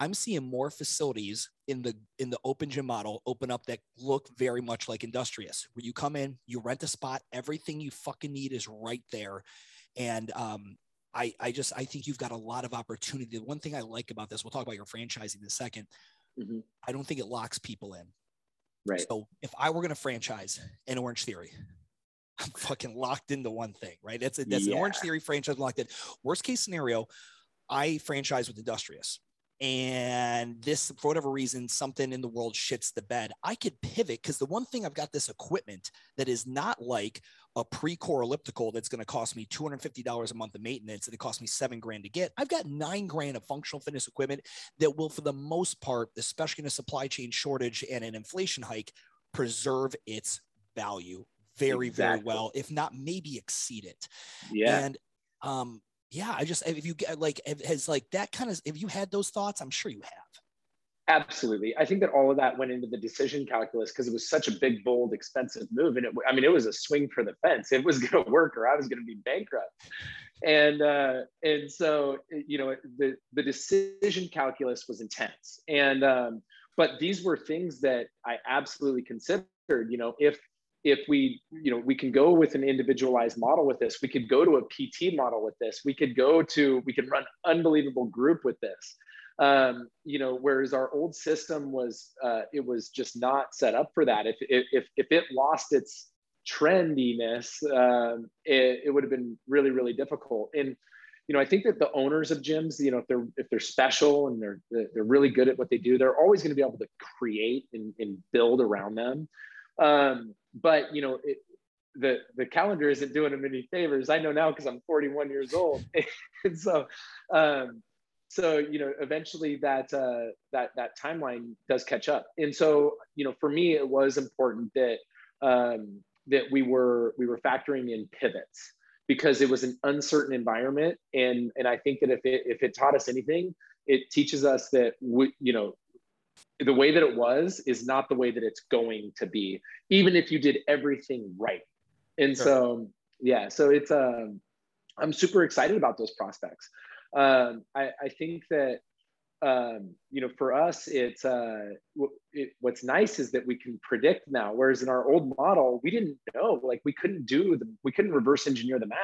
S1: I'm seeing more facilities in the in the open gym model open up that look very much like industrious, where you come in, you rent a spot, everything you fucking need is right there. And um, I, I just I think you've got a lot of opportunity. The one thing I like about this, we'll talk about your franchising in a 2nd mm-hmm. I don't think it locks people in.
S2: Right.
S1: So if I were going to franchise an Orange Theory, I'm fucking locked into one thing, right? That's a, that's yeah. an Orange Theory franchise locked in. Worst case scenario, I franchise with Industrious and this for whatever reason something in the world shits the bed i could pivot because the one thing i've got this equipment that is not like a Precor elliptical that's going to cost me $250 a month of maintenance and it cost me seven grand to get. I've got nine grand of functional fitness equipment that will for the most part especially in a supply chain shortage and an inflation hike preserve its value very exactly. very well if not maybe exceed it.
S2: Yeah.
S1: And um yeah, I just if you get like has like that kind of if you had those thoughts, I'm sure you have.
S2: Absolutely. I think that all of that went into the decision calculus because it was such a big, bold, expensive move. And it, I mean, it was a swing for the fence. It was going to work or I was going to be bankrupt. And, uh, and so, you know, the, the decision calculus was intense. And, um, but these were things that I absolutely considered, you know, if, if we you know we can go with an individualized model with this we could go to a pt model with this we could go to we could run unbelievable group with this. Um, you know whereas our old system was uh, it was just not set up for that. If if if it lost its trendiness um, it, it would have been really really difficult. And you know i think that the owners of gyms you know if they're if they're special and they're they're really good at what they do they're always going to be able to create and, and build around them um, but you know, it, the the calendar isn't doing him any favors. I know now because I'm 41 years old, and so um, so you know, eventually that uh, that that timeline does catch up. And so you know, for me, it was important that um, that we were we were factoring in pivots because it was an uncertain environment and and i think that if it if it taught us anything it teaches us that we you know the way that it was is not the way that it's going to be, even if you did everything right. And sure. so, yeah, so it's, um, I'm super excited about those prospects. Um, I, I think that, um, you know, for us, it's, uh, it, what's nice is that we can predict now, whereas in our old model, we didn't know, like we couldn't do the, we couldn't reverse engineer the math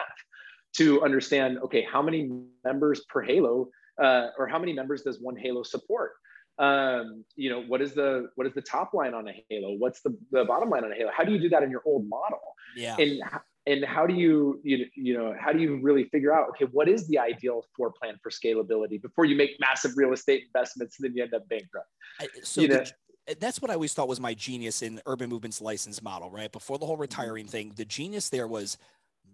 S2: to understand, okay, how many members per Halo uh, or how many members does one Halo support? Um, you know, what is the what is the top line on a Halo? What's the, the bottom line on a Halo? How do you do that in your old model?
S1: Yeah.
S2: And and how do you you you know how do you really figure out okay what is the ideal floor plan for scalability before you make massive real estate investments and then you end up bankrupt?
S1: so you know? that's what I always thought was my genius in urban movements license model, right? Before the whole
S2: Mm-hmm.
S1: retiring thing, the genius there was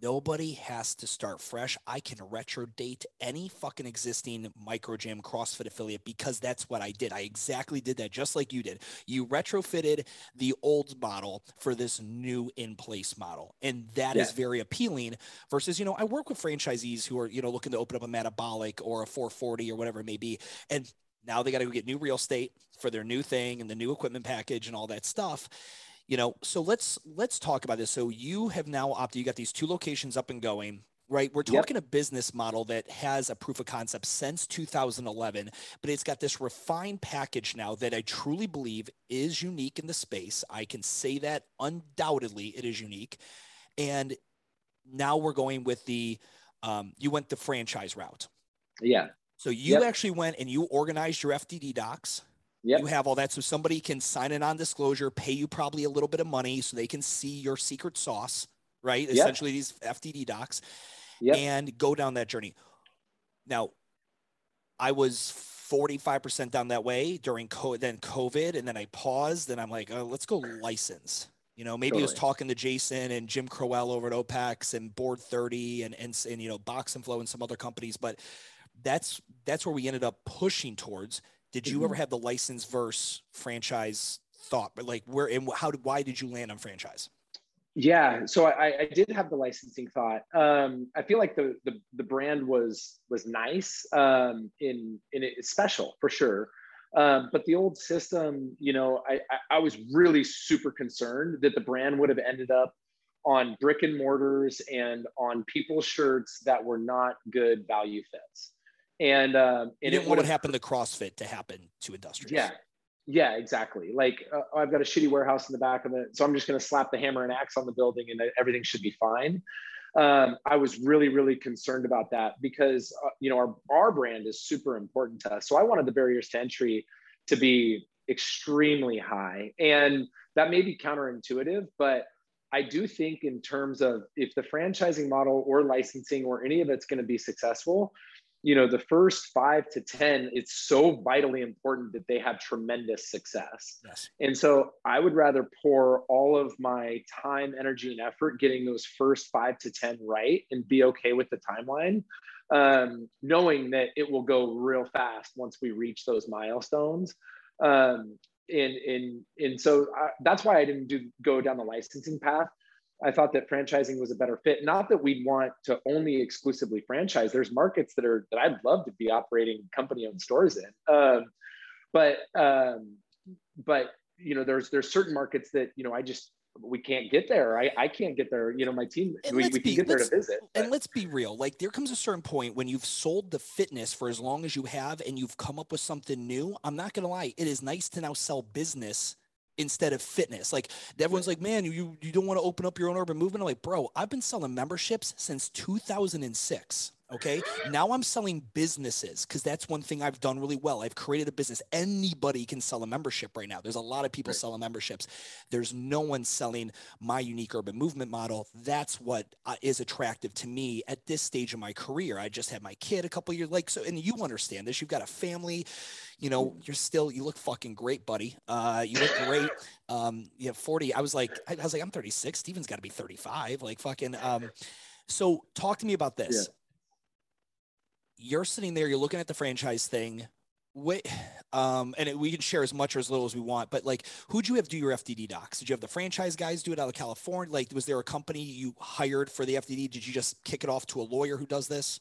S1: nobody has to start fresh. I can retro date any fucking existing micro gym CrossFit affiliate because that's what I did. I exactly did that just like you did. You retrofitted the old model for this new in place model. And that is
S2: Yeah.
S1: very appealing versus, you know, I work with franchisees who are, you know, looking to open up a metabolic or a 440 or whatever it may be. And now they got to go get new real estate for their new thing and the new equipment package and all that stuff you know so let's let's talk about this so you have now opted you got these two locations up and going right we're
S2: Yep.
S1: talking a business model that has a proof of concept since 2011 but it's got this refined package now that i truly believe is unique in the space i can say that undoubtedly it is unique and now we're going with the um, you went the franchise route
S2: Yeah.
S1: so you
S2: Yep.
S1: actually went and you organized your fdd docs
S2: Yep.
S1: you have all that so somebody can sign an on-disclosure pay you probably a little bit of money so they can see your secret sauce right
S2: Yep.
S1: essentially these fdd docs
S2: Yep.
S1: and go down that journey now i was 45% down that way during co- then covid and then i paused and i'm like oh, let's go license you know maybe i was talking to jason and jim crowell over at opex and board 30 and, and and you know box and flow and some other companies but that's that's where we ended up pushing towards did you ever
S2: Mhm.
S1: have the license versus franchise thought but like where and how did why did you land on franchise
S2: Yeah, so I, I did have the licensing thought. Um, I feel like the, the the brand was was nice um, in in it's special for sure. Um, but the old system, you know, I, I I was really super concerned that the brand would have ended up on brick and mortars and on people's shirts that were not good value fits. And um,
S1: you didn't
S2: it
S1: want what happened to crossfit to happen to industrious.
S2: yeah. Yeah, exactly. Like uh, I've got a shitty warehouse in the back of it, so I'm just going to slap the hammer and axe on the building, and everything should be fine. Um, I was really, really concerned about that because uh, you know our our brand is super important to us. So I wanted the barriers to entry to be extremely high, and that may be counterintuitive, but I do think in terms of if the franchising model or licensing or any of it's going to be successful, you know the first five to ten it's so vitally important that they have tremendous success.
S1: Yes.
S2: And so i would rather pour all of my time energy and effort getting those first five to ten right and be okay with the timeline um, knowing that it will go real fast once we reach those milestones. Um, and and and so I, that's why i didn't do go down the licensing path I thought that franchising was a better fit. Not that we'd want to only exclusively franchise. There's markets that are that I'd love to be operating company-owned stores in. Um, but um, but you know, there's there's certain markets that you know I just we can't get there. I, I can't get there. You know, my team
S1: And
S2: we, we can get there to visit.
S1: and let's be real like there comes a certain point when you've sold the fitness for as long as you have and you've come up with something new i'm not gonna lie it is nice to now sell business instead of fitness. Like everyone's like man you you don't want to open up your own urban movement. I'm like bro i've been selling memberships since 2006 okay? Now i'm selling businesses because that's one thing i've done really well. I've created a business. Anybody can sell a membership right now. There's a lot of people
S2: Right.
S1: selling memberships. There's no one selling my unique urban movement model. That's what uh, is attractive to me at this stage of my career. I just had my kid a couple years like so and you understand this. You've got a family. You know you're still you look fucking great buddy. Uh you look great. Um you have 40 i was like i I was like i'm 36 steven's got to be 35 like fucking um so talk to me about this you're sitting there you're looking at the franchise thing Wait, um, and it, we can share as much or as little as we want, but like, who'd you have do your FDD docs? Did you have the franchise guys do it out of California? Like, was there a company you hired for the FDD? Did you just kick it off to a lawyer who does this?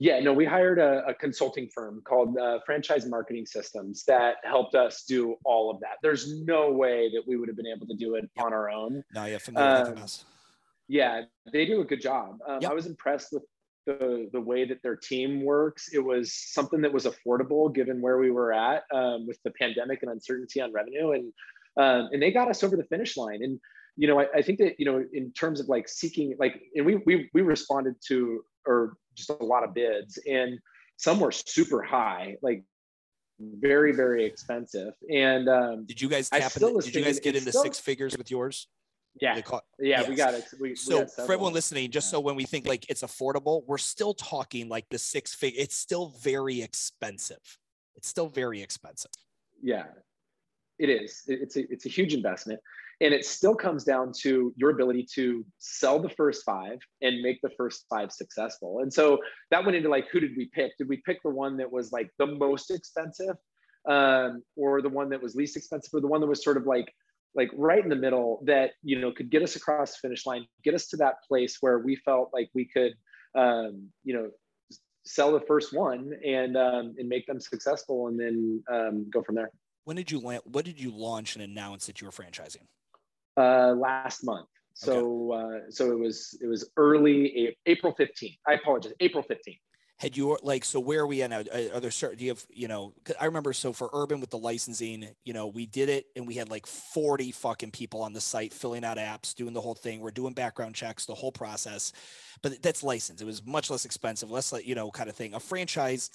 S2: Yeah, no, we hired a, a consulting firm called uh, Franchise Marketing Systems that helped us do all of that. There's no way that we would have been able to do it
S1: Yep.
S2: on our own.
S1: No, yeah, familiar with
S2: Um,
S1: the mess.
S2: Yeah, they do a good job. Um,
S1: Yep.
S2: I was impressed with the the way that their team works. It was something that was affordable given where we were at um, with the pandemic and uncertainty on revenue, and um, and they got us over the finish line. And you know, I, I think that you know, in terms of like seeking, like, and we we we responded to or just a lot of bids, and some were super high, like very very expensive. And um,
S1: Did you guys tap? In, did you guys get into
S2: still-
S1: six figures with yours?
S2: Yeah, yeah,
S1: yes.
S2: we got it. We, we
S1: So
S2: got
S1: for everyone listening, just so when we think like it's affordable, we're still talking like the six figure. It's still very expensive. It's still very expensive.
S2: yeah it is. It's a it's a huge investment, and it still comes down to your ability to sell the first five and make the first five successful. And so that went into like, who did we pick? Did we pick the one that was like the most expensive, um, or the one that was least expensive, or the one that was sort of like like right in the middle that you know could get us across the finish line, get us to that place where we felt like we could, um, you know, sell the first one and um, and make them successful, and then um, go from there.
S1: When did you land? What did you launch and announce that you were franchising?
S2: Uh, last month. So okay. uh, so it was it was early April 15th. I apologize, April 15th.
S1: Had you like so where are we at now? Are there certain do you have you know I remember so for urban with the licensing, you know, we did it and we had like 40 fucking people on the site filling out apps, doing the whole thing. We're doing background checks, the whole process. But that's licensed It was much less expensive, less like, you know, kind of thing. A franchise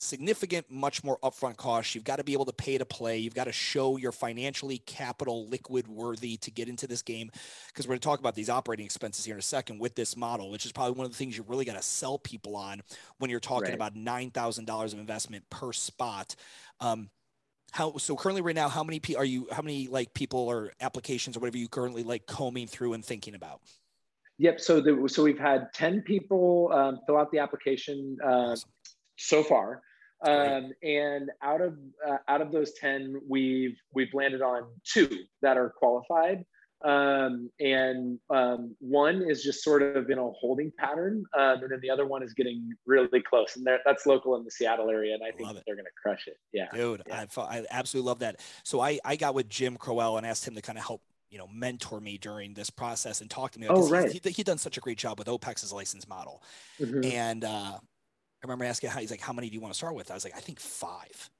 S1: significant, much more upfront costs. You've got to be able to pay to play. You've got to show you're financially capital liquid worthy to get into this game. Because we're going to talk about these operating expenses here in a second with this model, which is probably one of the things you really got to sell people on when you're talking right. about nine thousand dollars of investment per spot. Um, how so currently right now how many p are you how many like people or applications or whatever you currently like combing through and thinking about
S2: yep so the, so we've had 10 people um, fill out the application uh, awesome. so far um, and out of uh, out of those 10 we've we've landed on two that are qualified. Um, and um, one is just sort of in a holding pattern um, and then the other one is getting really close and that's local in the seattle area and i think they're going to crush it. Yeah.
S1: Dude
S2: yeah.
S1: I, I absolutely love that. So i i got with jim crowell and asked him to kind of help you know mentor me during this process and talk to me
S2: oh, right.
S1: he, he, he done such a great job with opex's license model. Mm-hmm. and uh I remember asking how he's like, how many do you want to start with? I was like, I think five.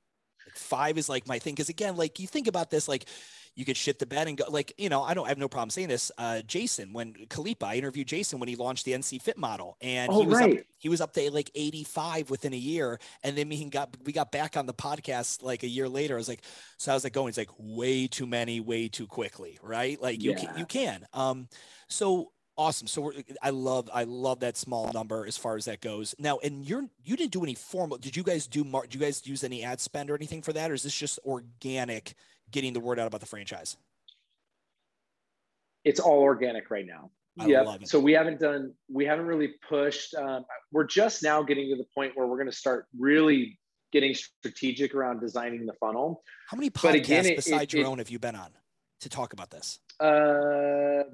S1: Like five is like my thing. Cause again, like you think about this, like you could shit the bed and go like, you know, I don't I have no problem saying this. Uh, Jason, when Khalipa, I interviewed Jason when he launched the NC fit model and
S2: oh,
S1: he was
S2: right.
S1: up, he was up to like 85 within a year. And then we got, we got back on the podcast like a year later. I was like, so I was like going, it's like way too many, way too quickly. Right. Like you yeah. can, you can, um, so Awesome. So I love I love that small number as far as that goes. Now, and you're you didn't do any formal. Did you guys do? Do you guys use any ad spend or anything for that, or is this just organic, getting the word out about the franchise?
S2: It's all organic right now. Yeah. So we haven't done. We haven't really pushed. Um, we're just now getting to the point where we're going to start really getting strategic around designing the funnel.
S1: How many podcasts again, besides it, your it, own have you been on to talk about this?
S2: Uh,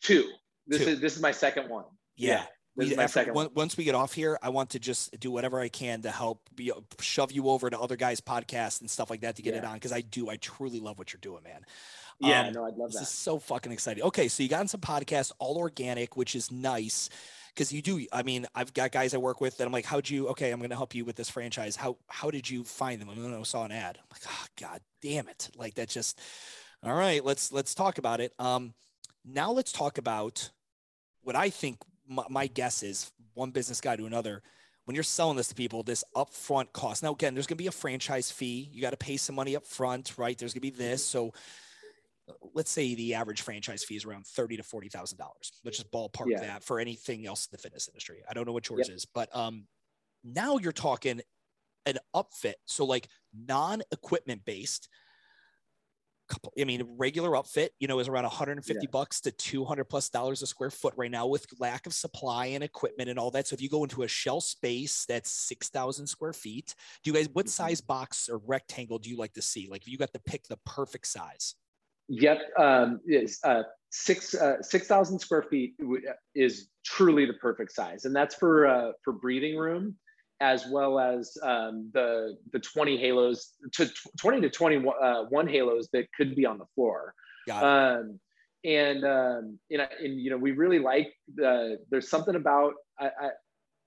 S2: two. This Two. is this is my second one.
S1: Yeah. yeah. We, after, once we get off here, I want to just do whatever I can to help be, shove you over to other guys' podcasts and stuff like that to get yeah. it on because I do. I truly love what you're doing, man.
S2: Yeah, um, no, I'd love
S1: this
S2: that.
S1: This is so fucking exciting. Okay, so you got in some podcasts, all organic, which is nice because you do. I mean, I've got guys I work with that I'm like, how'd you? Okay, I'm going to help you with this franchise. How how did you find them? I saw an ad. I'm like, oh god damn it! Like that just. All right, let's let's talk about it. Um, now let's talk about what I think my, my guess is one business guy to another when you're selling this to people, this upfront cost. Now, again, there's going to be a franchise fee. You got to pay some money up front, right? There's going to be this. So let's say the average franchise fee is around thirty to forty thousand dollars. Let's just ballpark yeah. that for anything else in the fitness industry. I don't know what yours yep. is, but um, now you're talking an upfit. So like non-equipment based couple i mean regular upfit you know is around 150 yeah. bucks to 200 plus dollars a square foot right now with lack of supply and equipment and all that. So if you go into a shell space that's 6000 square feet do you guys what mm-hmm. size box or rectangle do you like to see? Like if you got to pick the perfect size.
S2: Yep um is uh six uh 6000 square feet is truly the perfect size. And that's for uh for breathing room as well as um, the the 20 halos to 20 to 21 uh, halos that could be on the floor. Um, and um, you know, and you know, we really like the. There's something about I, I,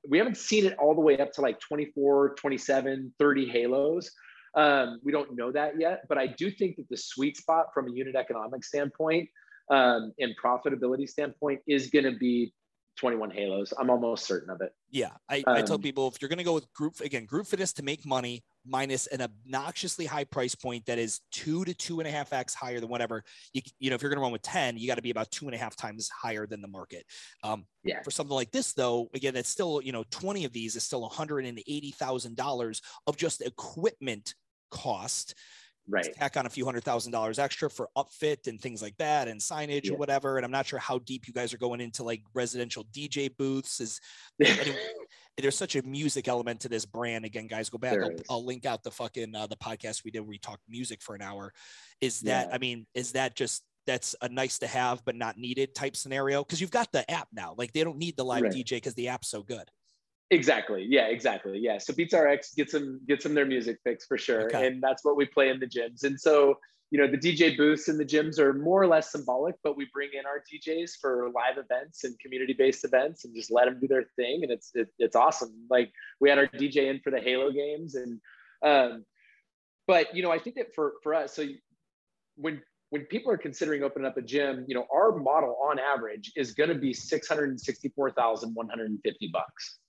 S2: we haven't seen it all the way up to like 24, 27, 30 halos. Um, we don't know that yet, but I do think that the sweet spot from a unit economic standpoint um, and profitability standpoint is going to be 21 halos. I'm almost certain of it.
S1: Yeah i, um, I tell um, people if you're going to go with group again group fitness to make money minus an obnoxiously high price point that is two to two and a half x higher than whatever you, you know if you're going to run with 10 you got to be about two and a half times higher than the market. Um,
S2: yeah.
S1: for something like this though again it's still you know 20 of these is still $180000 of just equipment cost
S2: right.
S1: tack on a few hundred thousand dollars extra for upfit and things like that and signage yeah. or whatever and i'm not sure how deep you guys are going into like residential dj booths. Is anyway, there's such a music element to this brand. Again guys go back I'll, I'll, link out the fucking uh, the podcast we did where we talked music for an hour. Is that yeah. i mean is that just that's a nice to have but not needed type scenario? Because you've got the app now. Like they don't need the live right. dj because the app's so good
S2: Exactly. Yeah, exactly. Yeah. So Beats RX gets them gets them their music fix for sure. Okay. And that's what we play in the gyms. And so, you know, the DJ booths in the gyms are more or less symbolic, but we bring in our DJs for live events and community-based events and just let them do their thing. And it's it, it's awesome. Like we had our DJ in for the Halo games. And um, but you know, I think that for for us, so when when people are considering opening up a gym, you know, our model on average is going to be 664,150 bucks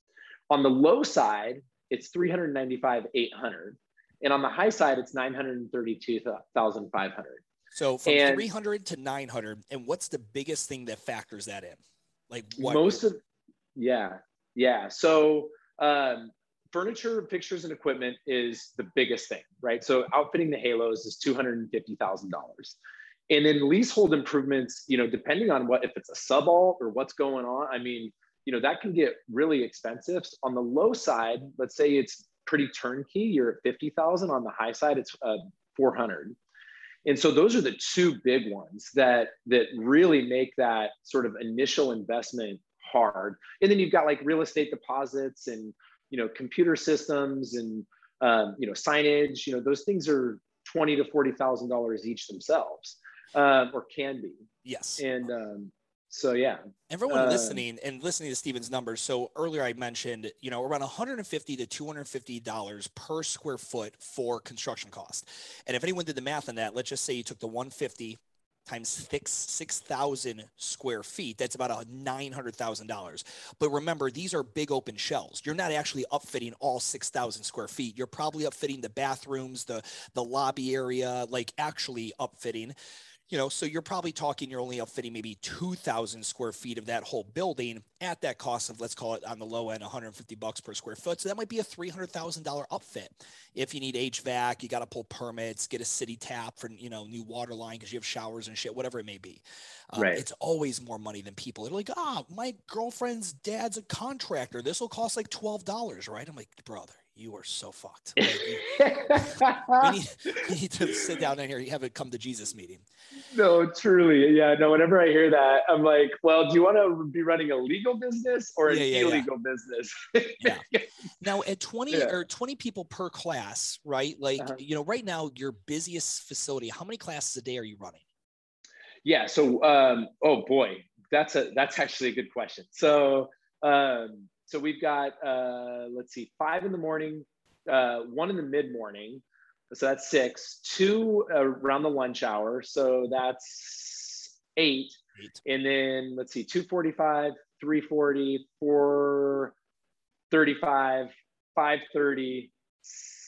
S2: on the low side, it's 395, 800. And on the high side, it's 932,500.
S1: So from and 300 to 900. And what's the biggest thing that factors that in? Like
S2: what? Most of, yeah, yeah. So um, furniture, pictures, and equipment is the biggest thing, right? So outfitting the halos is $250,000. And then leasehold improvements, you know, depending on what, if it's a subalt or what's going on, I mean, you know that can get really expensive. On the low side let's say it's pretty turnkey you're at 50000 on the high side it's uh, 400 and so those are the two big ones that that really make that sort of initial investment hard. And then you've got like real estate deposits and you know computer systems and um, you know signage you know those things are 20 to 40 thousand dollars each themselves um, or can be.
S1: Yes.
S2: And um, so yeah
S1: everyone uh, listening and listening to steven's numbers so earlier i mentioned you know around 150 to 250 dollars per square foot for construction cost and if anyone did the math on that let's just say you took the 150 times six six thousand square feet. That's about a nine hundred thousand dollars. But remember, these are big open shells. You're not actually upfitting all six thousand square feet. You're probably upfitting the bathrooms, the the lobby area, like actually upfitting you know, so you're probably talking you're only outfitting maybe 2,000 square feet of that whole building at that cost of let's call it on the low end 150 bucks per square foot. So that might be a $300,000 upfit. If you need HVAC, you got to pull permits, get a city tap for you know new water line because you have showers and shit, whatever it may be. Um, right. It's always more money than people. They're like, ah, oh, my girlfriend's dad's a contractor. This will cost like twelve dollars, right? I'm like, brother, you are so fucked. Like, we, need, we, need, to sit down in here. You have a come to Jesus meeting.
S2: No, truly. Yeah. No, whenever I hear that, I'm like, well, do you want to be running a legal business or an yeah, yeah, illegal yeah. business?
S1: yeah. Now at 20 or 20 people per class, right? Like, uh-huh. you know, right now, your busiest facility, how many classes a day are you running?
S2: Yeah. So, um, oh boy, that's a, that's actually a good question. So, um, so we've got uh, let's see, five in the morning, uh, one in the mid morning, so that's six. Two around the lunch hour, so that's eight. eight. And then let's see, two forty-five, three forty, four thirty-five, five thirty.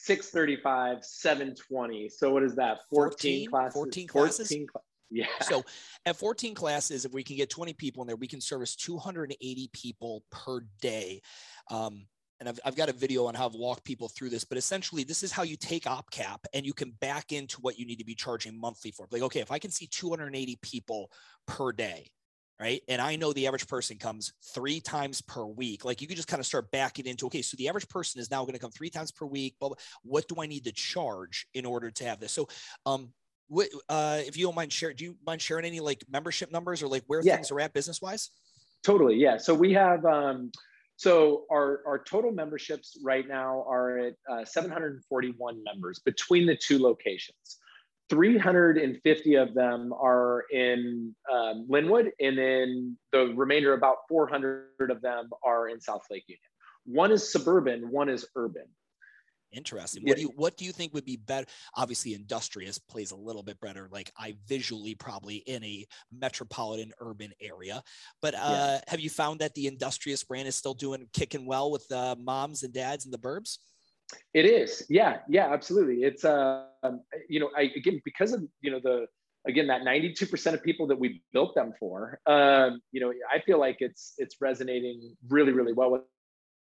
S2: 635 720 so what is that 14, 14 classes
S1: 14 classes 14 cl- yeah. So at 14 classes, if we can get 20 people in there, we can service 280 people per day. Um, and I've, I've got a video on how to walk people through this, but essentially this is how you take OpCap and you can back into what you need to be charging monthly for. Like, okay, if I can see 280 people per day, right? And I know the average person comes three times per week. Like you can just kind of start backing into, okay, so the average person is now going to come three times per week, but what do I need to charge in order to have this? So um, what, uh, if you don't mind sharing, do you mind sharing any like membership numbers or like where yeah. things are at business wise?
S2: Totally. Yeah. So we have, um, so our, our total memberships right now are at uh, 741 members between the two locations. 350 of them are in um, Lynnwood, and then the remainder, about 400 of them, are in South Lake Union. One is suburban, one is urban.
S1: Interesting. What do you what do you think would be better? Obviously, industrious plays a little bit better. Like I visually probably in a metropolitan urban area. But uh, yeah. have you found that the industrious brand is still doing kicking well with uh, moms and dads and the burbs?
S2: It is. Yeah. Yeah. Absolutely. It's uh, um, you know, I again because of you know the again that 92% of people that we built them for um, you know i feel like it's it's resonating really really well with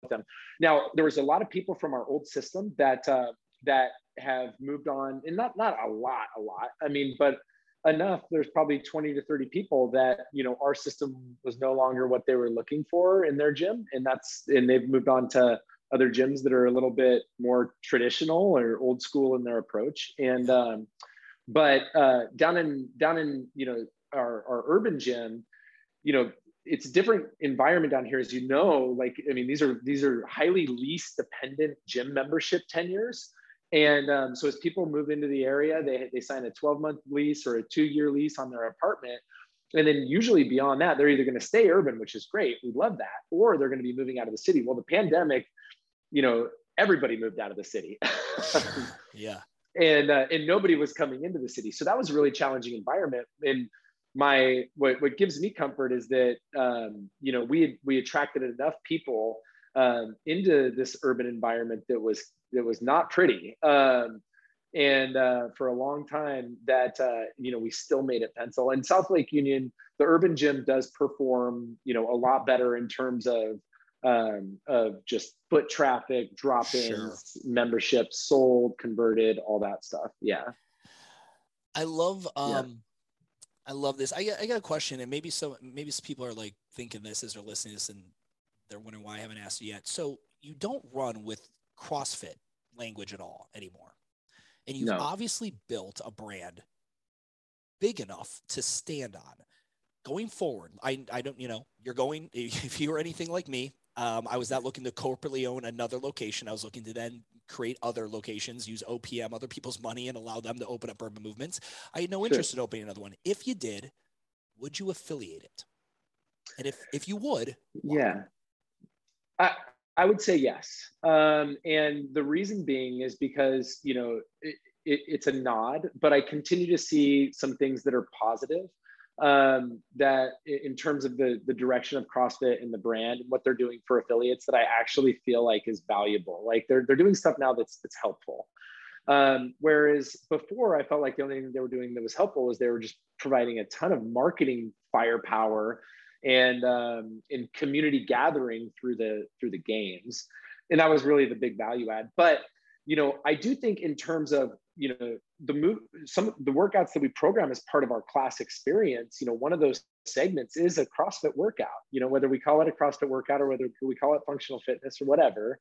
S2: them. Now, there was a lot of people from our old system that uh, that have moved on, and not not a lot, a lot. I mean, but enough. There's probably 20 to 30 people that you know our system was no longer what they were looking for in their gym, and that's and they've moved on to other gyms that are a little bit more traditional or old school in their approach. And um, but uh, down in down in you know our, our urban gym, you know it's a different environment down here as you know like i mean these are these are highly lease dependent gym membership tenures. And um, so as people move into the area they, they sign a 12 month lease or a two year lease on their apartment. And then usually beyond that they're either going to stay urban which is great we love that or they're going to be moving out of the city. Well the pandemic you know everybody moved out of the city.
S1: Yeah.
S2: And uh, and nobody was coming into the city. So that was a really challenging environment. And my what, what gives me comfort is that um, you know we we attracted enough people um, into this urban environment that was that was not pretty. Um, and uh, for a long time that uh, you know we still made it pencil. And south lake union the urban gym does perform you know a lot better in terms of um, of just foot traffic drop-ins sure. memberships sold converted all that stuff. Yeah.
S1: I love um yeah I love this. I, I got a question, and maybe so maybe some people are like thinking this as they're listening to this, and they're wondering why I haven't asked you yet. So you don't run with CrossFit language at all anymore, and you've no. obviously built a brand big enough to stand on. Going forward, I I don't you know you're going if you were anything like me, um, I was not looking to corporately own another location. I was looking to then create other locations, use OPM, other people's money, and allow them to open up urban movements. I had no interest sure. in opening another one. If you did, would you affiliate it? And if if you would,
S2: why? yeah, I I would say yes. Um, and the reason being is because you know it, it, it's a nod, but I continue to see some things that are positive um, that in terms of the the direction of CrossFit and the brand and what they're doing for affiliates that I actually feel like is valuable. Like they're they're doing stuff now that's that's helpful. Um, whereas before, I felt like the only thing they were doing that was helpful was they were just providing a ton of marketing firepower and um, in community gathering through the through the games, and that was really the big value add. But you know, I do think in terms of you know the move some of the workouts that we program as part of our class experience you know one of those segments is a crossfit workout you know whether we call it a crossfit workout or whether we call it functional fitness or whatever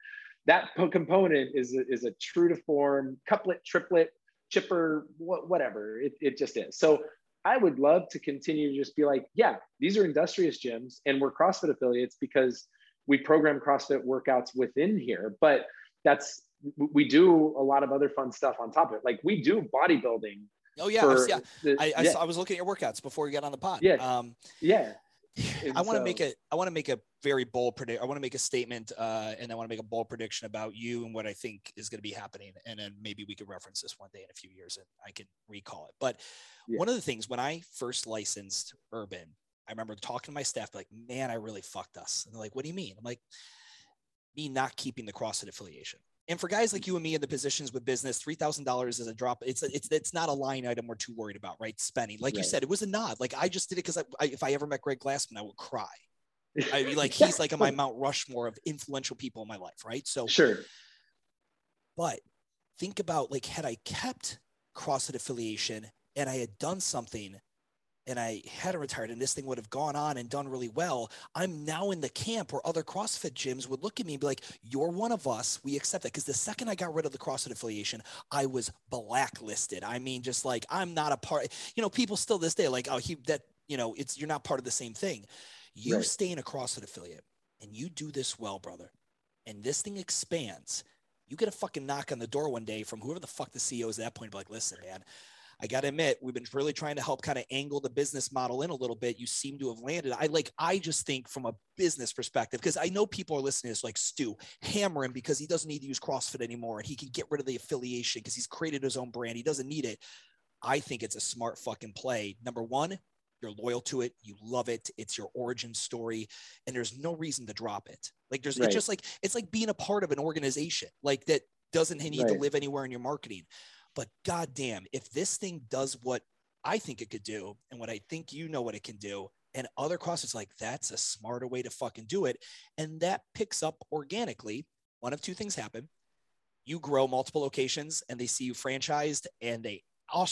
S2: that component is a, is a true to form couplet triplet chipper whatever it, it just is. So i would love to continue to just be like yeah these are industrious gyms and we're crossfit affiliates because we program crossfit workouts within here but that's we do a lot of other fun stuff on top of it. Like we do bodybuilding.
S1: Oh yeah, yeah. The, I, I, yeah. Saw, I, was looking at your workouts before you got on the pod.
S2: Yeah. Um, yeah.
S1: I want to so, make a I want to make a very bold predict. I want to make a statement, uh, and I want to make a bold prediction about you and what I think is going to be happening. And then maybe we could reference this one day in a few years, and I can recall it. But yeah. one of the things when I first licensed Urban, I remember talking to my staff, like, "Man, I really fucked us." And they're like, "What do you mean?" I'm like, "Me not keeping the CrossFit affiliation." And for guys like you and me in the positions with business, three thousand dollars is a drop. It's it's it's not a line item we're too worried about, right? Spending, like right. you said, it was a nod. Like I just did it because I, I, if I ever met Greg Glassman, I would cry. I mean, like he's like on my Mount Rushmore of influential people in my life, right? So
S2: sure.
S1: But think about like had I kept CrossFit affiliation and I had done something and I hadn't retired and this thing would have gone on and done really well, I'm now in the camp where other CrossFit gyms would look at me and be like, You're one of us. We accept that. Because the second I got rid of the CrossFit affiliation, I was blacklisted. I mean, just like I'm not a part, you know, people still this day, like, oh, he that, you know, it's you're not part of the same thing. You right. stay in a CrossFit affiliate and you do this well, brother. And this thing expands. You get a fucking knock on the door one day from whoever the fuck the CEO is at that point, be like, listen, man, I got to admit, we've been really trying to help kind of angle the business model in a little bit. You seem to have landed. I like, I just think from a business perspective, because I know people are listening to this like Stu, hammer him because he doesn't need to use CrossFit anymore and he can get rid of the affiliation because he's created his own brand. He doesn't need it. I think it's a smart fucking play. Number one, you're loyal to it, you love it, it's your origin story, and there's no reason to drop it. Like there's right. it's just like it's like being a part of an organization like that doesn't need right. to live anywhere in your marketing. But goddamn, if this thing does what I think it could do and what I think you know what it can do, and other CrossFit's like, that's a smarter way to fucking do it. And that picks up organically. One of two things happen. you grow multiple locations and they see you franchised and they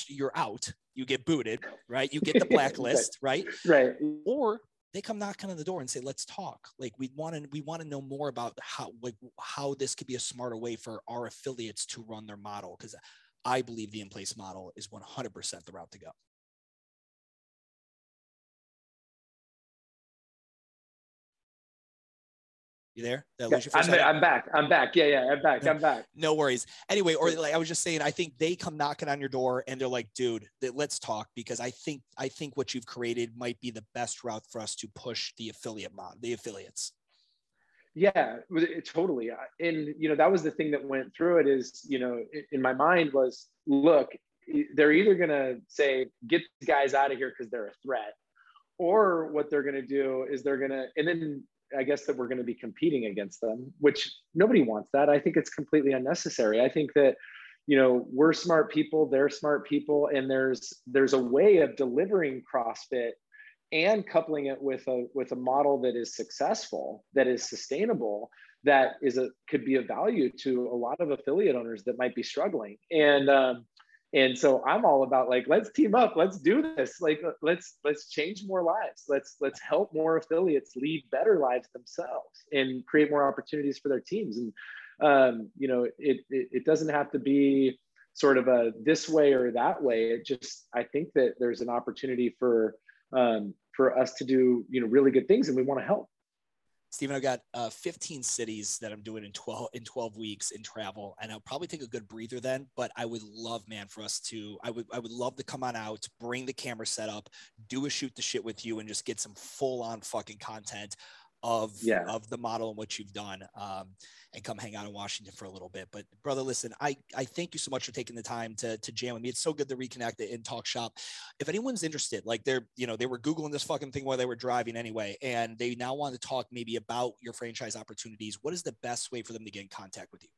S1: you're out, you get booted, right? You get the blacklist, right?
S2: Right.
S1: Or they come knocking on the door and say, "Let's talk." Like we want to, we want to know more about how, like how this could be a smarter way for our affiliates to run their model. Because I believe the in-place model is 100% the route to go. You there?
S2: Yeah, I'm, I'm, back. I'm back. Yeah, yeah, I'm back. I'm back.
S1: No worries. Anyway, or like I was just saying, I think they come knocking on your door and they're like, dude, let's talk because I think I think what you've created might be the best route for us to push the affiliate mod, the affiliates.
S2: Yeah, totally. And you know, that was the thing that went through it is, you know, in my mind was, look, they're either gonna say, get these guys out of here because they're a threat, or what they're gonna do is they're gonna, and then I guess that we're going to be competing against them, which nobody wants that. I think it's completely unnecessary. I think that you know we're smart people, they're smart people, and there's there's a way of delivering CrossFit and coupling it with a with a model that is successful, that is sustainable, that is a could be of value to a lot of affiliate owners that might be struggling. And um, and so i'm all about like let's team up let's do this like let's let's change more lives let's let's help more affiliates lead better lives themselves and create more opportunities for their teams and um, you know it, it it doesn't have to be sort of a this way or that way it just i think that there's an opportunity for um, for us to do you know really good things and we want to help
S1: Stephen, I've got uh, 15 cities that I'm doing in 12 in 12 weeks in travel, and I'll probably take a good breather then. But I would love, man, for us to. I would I would love to come on out, bring the camera set up, do a shoot the shit with you, and just get some full on fucking content of yeah. of the model and what you've done um, and come hang out in Washington for a little bit. But brother, listen, I, I thank you so much for taking the time to, to jam with me. It's so good to reconnect and talk shop. If anyone's interested, like they're, you know, they were Googling this fucking thing while they were driving anyway, and they now want to talk maybe about your franchise opportunities. What is the best way for them to get in contact with you?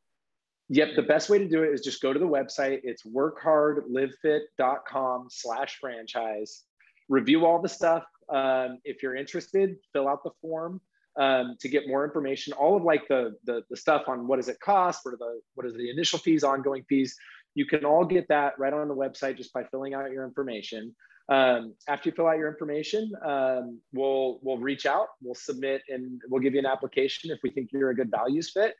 S2: Yep. The best way to do it is just go to the website. It's workhardlivefit.com slash franchise. Review all the stuff. Um, if you're interested, fill out the form um, to get more information. All of like the, the, the stuff on what does it cost, what are the what is the initial fees, ongoing fees. You can all get that right on the website just by filling out your information. Um, after you fill out your information, um, we'll we'll reach out, we'll submit, and we'll give you an application if we think you're a good values fit.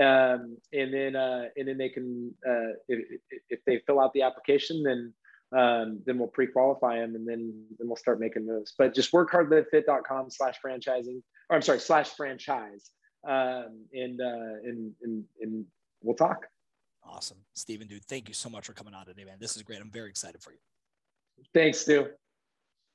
S2: Um, and then uh, and then they can uh, if, if they fill out the application, then um, then we'll pre-qualify them and then then we'll start making moves. But just workhardlivefit.com slash franchising, or I'm sorry, slash franchise. Um, and, uh, and, and, and we'll talk.
S1: Awesome. Stephen, dude, thank you so much for coming on today, man. This is great. I'm very excited for you.
S2: Thanks, Stu.